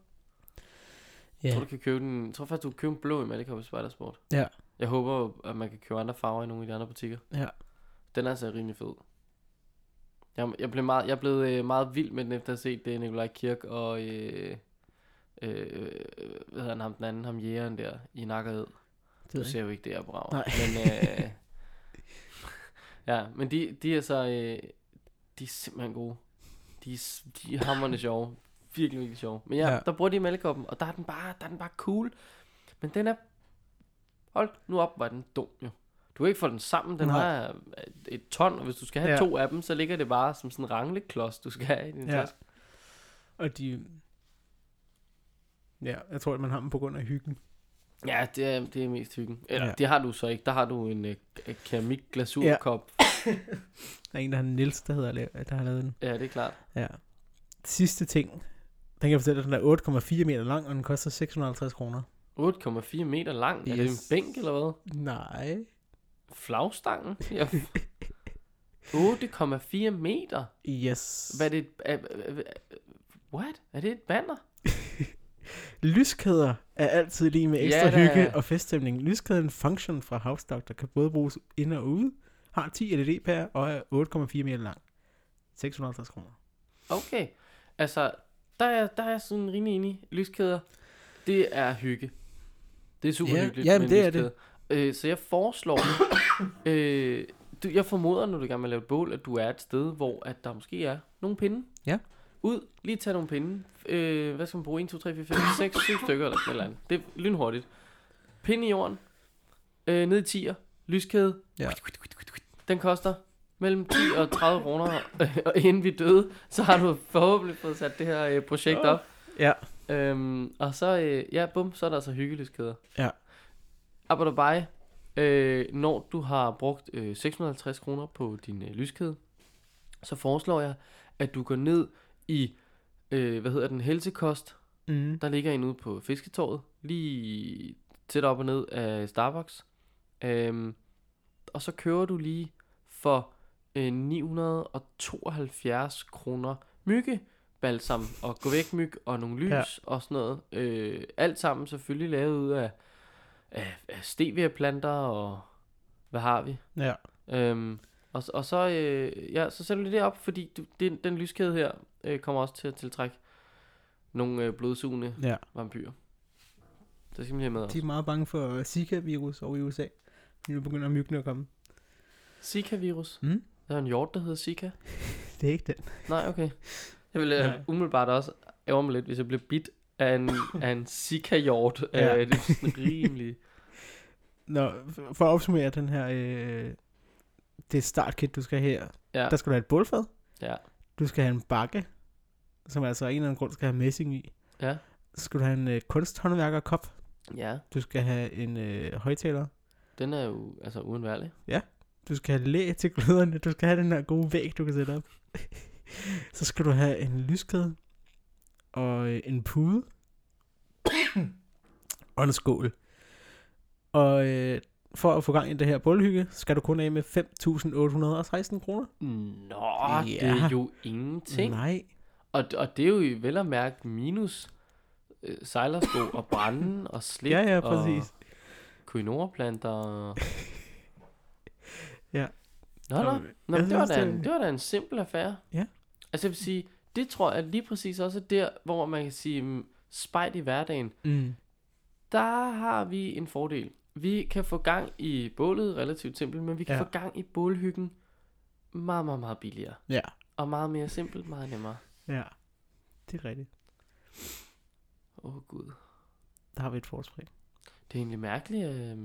Jeg Ja. tror, du kan købe den. Jeg tror faktisk, du kan købe en blå i Spidersport. Ja. Jeg håber, at man kan købe andre farver i nogle af de andre butikker. Ja. Den er altså rimelig fed. Jeg, jeg blev meget, jeg blevet øh, meget vild med den, efter at have set det Nikolaj Kirk og... Øh, øh, hvad hedder han, ham den anden, ham jægeren der, i nakkerhed. Det Du jeg ser jo ikke det her program. Nej. Men, øh, ja, men de, de er så, øh, de er simpelthen gode. De de er hammerende sjove. Virkelig, virkelig sjove. Men ja, Ja. ja. der bruger de mælkekoppen, og der er den bare, der er den bare cool. Men den er, hold nu op, var den dum jo. Du kan ikke få den sammen, den Nej. har et ton, og hvis du skal have Ja. ja. to af dem, så ligger det bare som sådan en rangleklods, du skal have i din Ja. ja. taske. Og de... Ja, jeg tror, at man har dem på grund af hyggen. Ja, det er, det er mest hyggen. Eller, Ja. ja. det har du så ikke. Der har du en øh, keramik glasurkop. Der er en, der har Niels, der, hedder, der har lavet den. Ja. ja, det er klart. Ja. Sidste ting. Den kan jeg fortælle, at den er 8,4 meter lang, og den koster 650 kroner. 8,4 meter lang. Er det en Yes. bænk, eller hvad? Nej. Flagstangen? Ja. 8,4 meter? Yes. Hvad er det? Er, what? Er det et banner? Lyskæder er altid lige med ekstra Ja, hygge og feststemning. Lyskæden Function fra Havstock, der kan både bruges ind og ude, har 10 LED-pærer og er 8,4 meter lang. 650 kroner. Okay. Altså, der er, der er sådan rimelig enig. Lyskæder, det er hygge. Det er super Ja, hyggeligt. jamen, med det er lyskæder. Øh, så jeg foreslår, øh, du, jeg formoder, når du gerne vil lave et bål, at du er et sted, hvor at der måske er nogle pinde. Ja. Ud, lige tage nogle pinde. Øh, hvad skal man bruge? 1, 2, 3, 4, 5, 6, 7 stykker eller sådan eller andet. Det er lynhurtigt. Pinde i jorden. Øh, ned i tier. Lyskæde. Ja. Den koster mellem 10 og 30 kroner. og inden vi døde, så har du forhåbentlig fået sat det her øh, projekt op. Ja. Øhm, og så, øh, ja, bum, så er der altså hyggelyskæder. Ja. Abonnerbej, øh, når du har brugt øh, 650 kroner på din øh, lyskæde, så foreslår jeg, at du går ned i, øh, hvad hedder den, helsekost. Mm. Der ligger en ude på Fisketorvet, lige tæt op og ned af Starbucks. Øhm, og så kører du lige for øh, 972 kroner myggebalsam og gå væk myg og nogle lys Ja. og sådan noget. Øh, alt sammen selvfølgelig lavet ud af, af, af stevia-planter, og hvad har vi? Ja. Øhm, og, og så, øh, ja, så sætter du det op, fordi du, den, den lyskæde her øh, kommer også til at tiltrække nogle øh, blodsugende Ja. vampyrer. Det skal man have med De er meget bange for Zika-virus over i USA. Nu begynder myggene at komme. Zika-virus. Mm? Der er en hjort, der hedder Zika. Det er ikke den. Nej, okay. Jeg ville Nej. øh, umiddelbart også ærge mig lidt, hvis jeg blev bit af en, af en Zika-hjort. Ja. Ja. Øh, det er sådan rimelig... Nå, for- at opsummere den her, øh, det startkit, du skal have her. Ja, Der skal du have et bålfad. ja, Du skal have en bakke, som altså af en eller anden grund skal have messing i. ja, Så skal du have en øh, kunsthåndværkerkop. ja. Du skal have en øh, højtaler. Den er jo altså uundværlig. Du skal have læ til gløderne. Du skal have den her gode væg, du kan sætte op. så skal du have en lyskæde. Og øh, en pude. og en skål. Og øh, for at få gang i det her bålhygge, skal du kun af med 5.816 kroner. Nå, det Ja. er jo ingenting. Nej. Og, og det er jo vel at mærke minus øh, sejlersko og branden og slip Ja, ja, og præcis. og- Ja. Nå, nå. Nå det, var da en, det var da en simpel affære. Ja. Altså jeg vil sige, det tror jeg lige præcis også er der, hvor man kan sige, mm, spejt i hverdagen. Mm. Der har vi en fordel. Vi kan få gang i bålet relativt simpelt, men vi kan Ja. få gang i bålhyggen meget, meget, meget billigere. Ja. Og meget mere simpelt, meget nemmere. Ja. Det er rigtigt. Åh oh, gud. Der har vi et forspring. Det er egentlig mærkeligt, øh,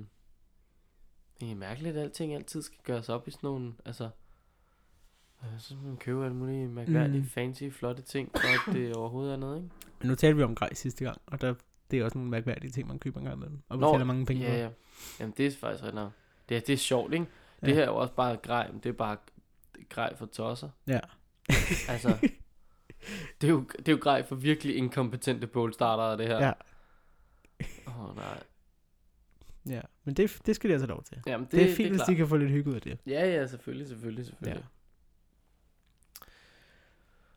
det er mærkeligt, at alting altid skal gøres op i sådan nogle, altså, øh, så man køber alle mulige mærkværdige, Mm. fancy, flotte ting, for at det overhovedet er noget, ikke? Men nu talte vi om grej sidste gang, og der, det er også nogle mærkværdige ting, man køber en gang imellem. Og betaler mange penge Ja, for. ja. Jamen, det er faktisk ret nok. Det, er- det er sjovt, ikke? Det Ja. her er jo også bare grej, men det er bare grej for tosser. Ja. Altså, det er jo, det er jo grej for virkelig inkompetente bålstartere, det her. Ja. Åh, oh, nej. Ja. Men det, det skal de altså lov til. Jamen, det, Det, er fint, det hvis klart. de kan få lidt hygge ud af det. Ja, ja, selvfølgelig, selvfølgelig, selvfølgelig. Ja.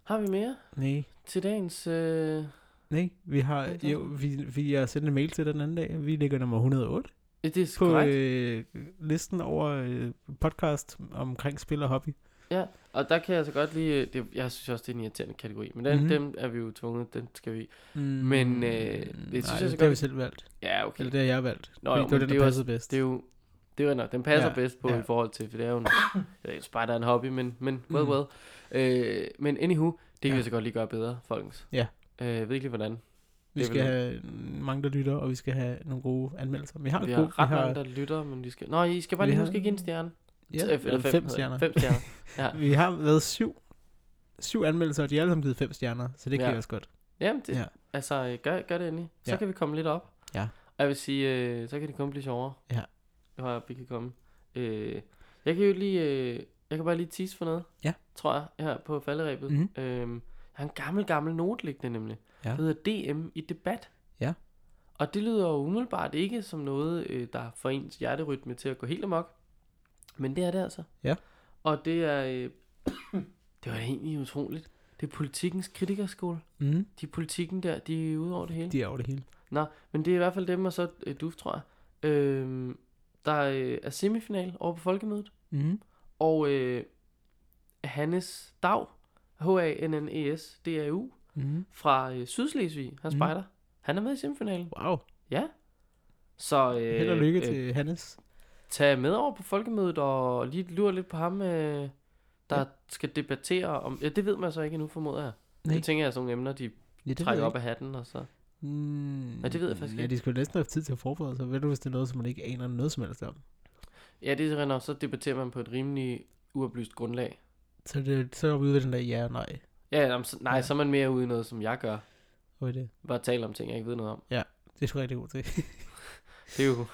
Har vi mere Nej. til dagens... Øh... Nej, vi har, Okay. jo, vi, vi har sendt en mail til den anden dag. Vi ligger nummer 108 Ja, det er på øh, listen over øh, podcast omkring spil og hobby. Ja, og der kan jeg så godt lide... Det, jeg synes også, det er en irriterende kategori, men den, Mhm. mm-hmm. dem er vi jo tvunget, den skal vi... Mm, Men, øh, det det synes nej, jeg så det har godt- vi selv valgt. Ja, okay. Eller det har jeg valgt. Nå, jo, det var det, det er der passede bedst. Det er jo... Det er nok, den passer Ja, bedst på ja. i forhold til, for det er jo en... jeg ved ikke, spejder er en hobby, men, men well, Mhm. well. Øh, men anywho, det kan Ja. vi så godt lige gøre bedre, folkens. Ja. Øh, jeg ved ikke lige, hvordan. Vi det skal vel- have mange, der lytter, og vi skal have nogle gode anmeldelser. Vi har, Vi gode, har ret mange, der lytter, men de skal... Nå, I skal bare Vi lige har- huske at give en stjerne. Ja, Eller eller fem, fem stjerner. Fem stjerner. Ja. Vi har været syv, syv anmeldelser, og de har alle sammen givet fem stjerner, så det kan Ja. også godt. Jamen, det, Ja. ja. altså, øh, gør, gør det endelig. Så Ja. kan vi komme lidt op. Ja. Og jeg vil sige, øh, så kan det kun blive sjovere. Ja. Det har vi kan komme. Øh, jeg kan jo lige, øh, jeg kan bare lige tease for noget. Ja. Tror jeg, her på falderæbet. Mhm. Øhm, jeg har en gammel, gammel note liggende nemlig. Ja. Det hedder DM i debat. Ja. Og det lyder jo umiddelbart ikke som noget, øh, der får ens hjerterytme til at gå helt amok. Men det er det altså. Ja. Og det er, øh, det var egentlig utroligt. Det er politikens kritikerskole. Mm. De politikken der, de er ude over det hele. De er over det hele. Nå, men det er i hvert fald dem, og så øh, DUF, tror jeg. Øh, der øh, er semifinal over på folkemødet. Mm. Og øh, Hannes Dag, H-A-N-N-E-S, D-A-U, Mm. fra øh, Sydslesvig, han Mhm. spejder. Han er med i semifinalen. Wow. Ja. Så øh, Held og lykke øh, til Hannes. Tag med over på folkemødet og lige lure lidt på ham, øh, der Ja. ja. skal debattere om... Ja, det ved man så ikke endnu, formoder jeg. Nej. Det tænker jeg er sådan nogle emner, de Ja, trækker op af hatten, og så... Mm. Ja, det ved jeg faktisk Ja, ikke. de skulle næsten have tid til at forberede sig. Ved du, hvis det er noget, som man ikke aner noget som helst om? Ja, det er nok, så debatterer man på et rimelig uoplyst grundlag. Så, det, så er vi ude ved den der ja og nej. Ja, jamen, så, nej, Ja. ja. så er man mere ude i noget, som jeg gør. Hvad er det? Bare tale om ting, jeg ikke ved noget om. Det er sgu rigtig god til. Det er jo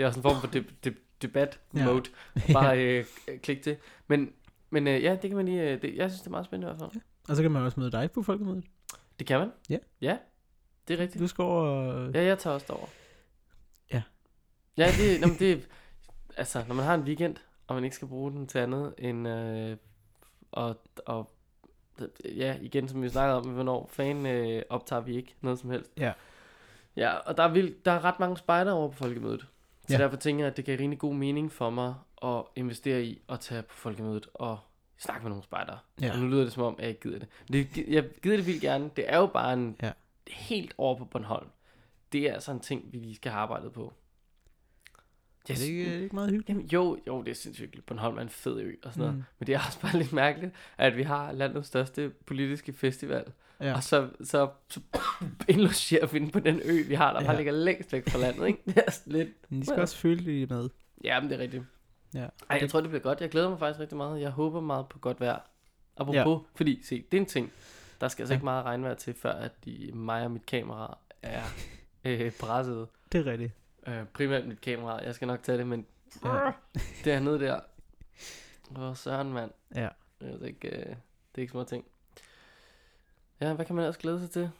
det er også en form for de, de, debat Ja. mode. Bare øh, klik til. Men, men øh, ja, det kan man lige... Øh, det, jeg synes, det er meget spændende i hvert fald. og så kan man også møde dig på folkemødet. Det kan man. Ja. Ja, det er rigtigt. Du skal over... og- Ja, jeg tager også derover. Ja. Ja, det, nå, men det altså, når man har en weekend, og man ikke skal bruge den til andet end øh, og, og ja, igen, som vi snakkede om, hvornår fanden øh, optager vi ikke noget som helst. Ja. Ja, og der er, vildt, der er ret mange spejder over på folkemødet. Så Ja. derfor tænker jeg, at det giver rigtig god mening for mig at investere i at tage på folkemødet og snakke med nogle spejdere. Ja. Og nu lyder det som om, at jeg gider det. Det jeg gider det vildt gerne. Det er jo bare en Ja. helt over på Bornholm. Det er altså en ting, vi lige skal have arbejdet på. Er det ikke, er det ikke meget hyggeligt? Jamen, jo, jo, det er sindssygt hyggeligt. Bornholm er en fed ø og sådan noget. Mm. Men det er også bare lidt mærkeligt, at vi har landets største politiske festival. Ja. Ja. Og så, så, så indlogerer vi den på den ø, vi har, der ja. bare Ja. ligger længst væk fra landet. Ikke? Det er lidt... Men I skal også føle det, med. Ja, men det er rigtigt. Ja. Ej, jeg tror, det bliver godt. Jeg glæder mig faktisk rigtig meget. Jeg håber meget på godt vejr. Apropos, ja. fordi se, det er en ting. Der skal altså Ja. ikke meget regnvejr til, før at de, mig og mit kamera er øh, presset. Det er rigtigt. Øh, primært mit kamera. Jeg skal nok tage det, men Ja. det er nede der. Hvor søren, mand. Ja. Det er ikke, øh, det er ikke små ting. Ja, hvad kan man ellers glæde sig til?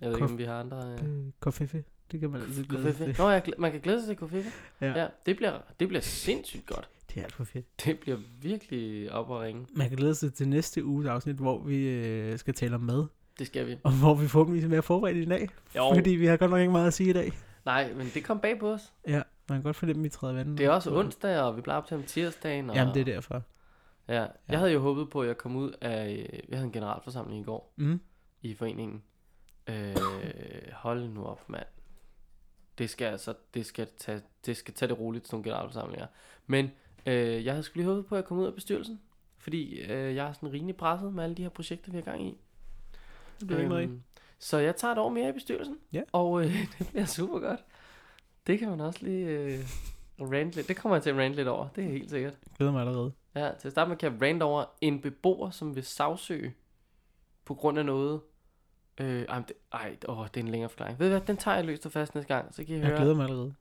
Jeg ved ikke, Kof- om vi har andre... Øh... Øh, Kofefe. Det kan man altid glæde sig Kofefe. til. Nå, jeg, glæ- man kan glæde sig til Kofefe. Ja. Ja. ja det, bliver, det bliver sindssygt godt. Det er alt for fedt. Det bliver virkelig op at ringe. Man kan glæde sig til næste uges afsnit, hvor vi øh, skal tale om mad. Det skal vi. Og hvor vi forhåbentlig er mere forberedt i dag. Jo. Fordi vi har godt nok ikke meget at sige i dag. Nej, men det kom bag på os. Ja, man kan godt fornemme, at vi træder vandet. Det er også onsdag, og vi plejer op til om tirsdagen. Og... Jamen, det er derfor. Ja, jeg Ja. havde jo håbet på, at jeg kom ud af... Vi havde en generalforsamling i går Mm. i foreningen. Øh, hold nu op, mand. Det skal altså, det skal tage det, skal tage det roligt, sådan nogle generalforsamlinger. Men øh, jeg havde skulle lige håbet på, at jeg kom ud af bestyrelsen. Fordi øh, jeg er sådan rimelig presset med alle de her projekter, vi har gang i. Det bliver ikke noget. så jeg tager et år mere i bestyrelsen. Ja. Og øh, det bliver super godt. Det kan man også lige øh, rant lidt. Det kommer jeg til at rant lidt over. Det er helt sikkert. Jeg glæder mig allerede. Ja, til at starte med kan jeg rant over en beboer, som vil sagsøge på grund af noget. Øh, ej, det, ej åh, det er en længere forklaring. Ved du hvad, den tager jeg løst og fast næste gang, så kan I Jeg høre. glæder mig allerede.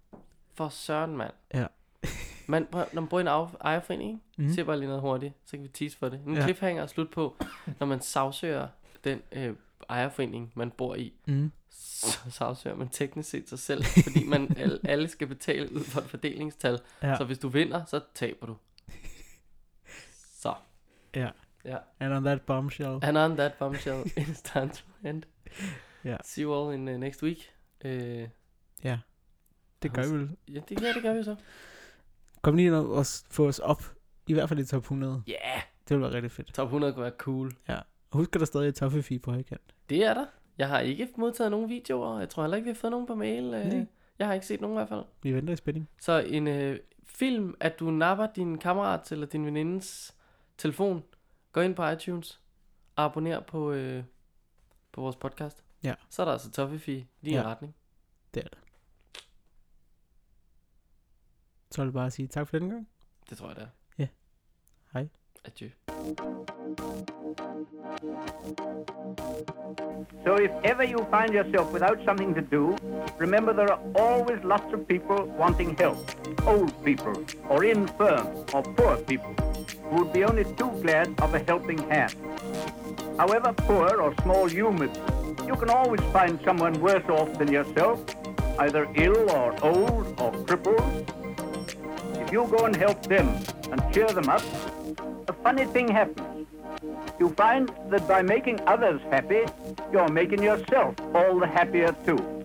For søren, mand. Ja. man, når man bor i en af- ejerforening? Mm. Siger bare lige noget hurtigt, så kan vi tease for det. En Ja. cliffhanger er slut på, når man sagsøger den øh, ejerforening, man bor i, Mm. så sagsøger man teknisk set sig selv, fordi man alle, alle skal betale ud for et fordelingstal. Ja. Så hvis du vinder, så taber du. Så. Ja. Ja. And on that bombshell. And on that bombshell, it's time to end. Ja. See you all in uh, next week. Uh, Ja. Det gør vi vel. ja, det, ja, det gør vi så. Kom lige ind og få os op. I hvert fald i top 100. Ja, yeah, Det vil være rigtig fedt. top 100 kunne være cool. Og husk, at der stadig er toffefi på højkant. Det er der. Jeg har ikke modtaget nogen videoer, jeg tror heller ikke, vi har fået nogen på mail. Nej. Uh, jeg har ikke set nogen i hvert fald. Vi venter i spænding. Så en uh, film, at du napper din kammerat eller din venindes telefon, gå ind på iTunes, og abonner på, uh, på vores podcast. Ja. Så er der altså Toffifee lige i Ja. en retning. Det er det. Så vil jeg bare sige tak for den gang. Det tror jeg, det er. Ja. Hej. Adieu. So if ever you find yourself without something to do, remember there are always lots of people wanting help. Old people, or infirm, or poor people, who would be only too glad of a helping hand. However poor or small you may be, you can always find someone worse off than yourself, either ill or old or crippled. If you go and help them and cheer them up, a funny thing happens. You find that by making others happy, you're making yourself all the happier too.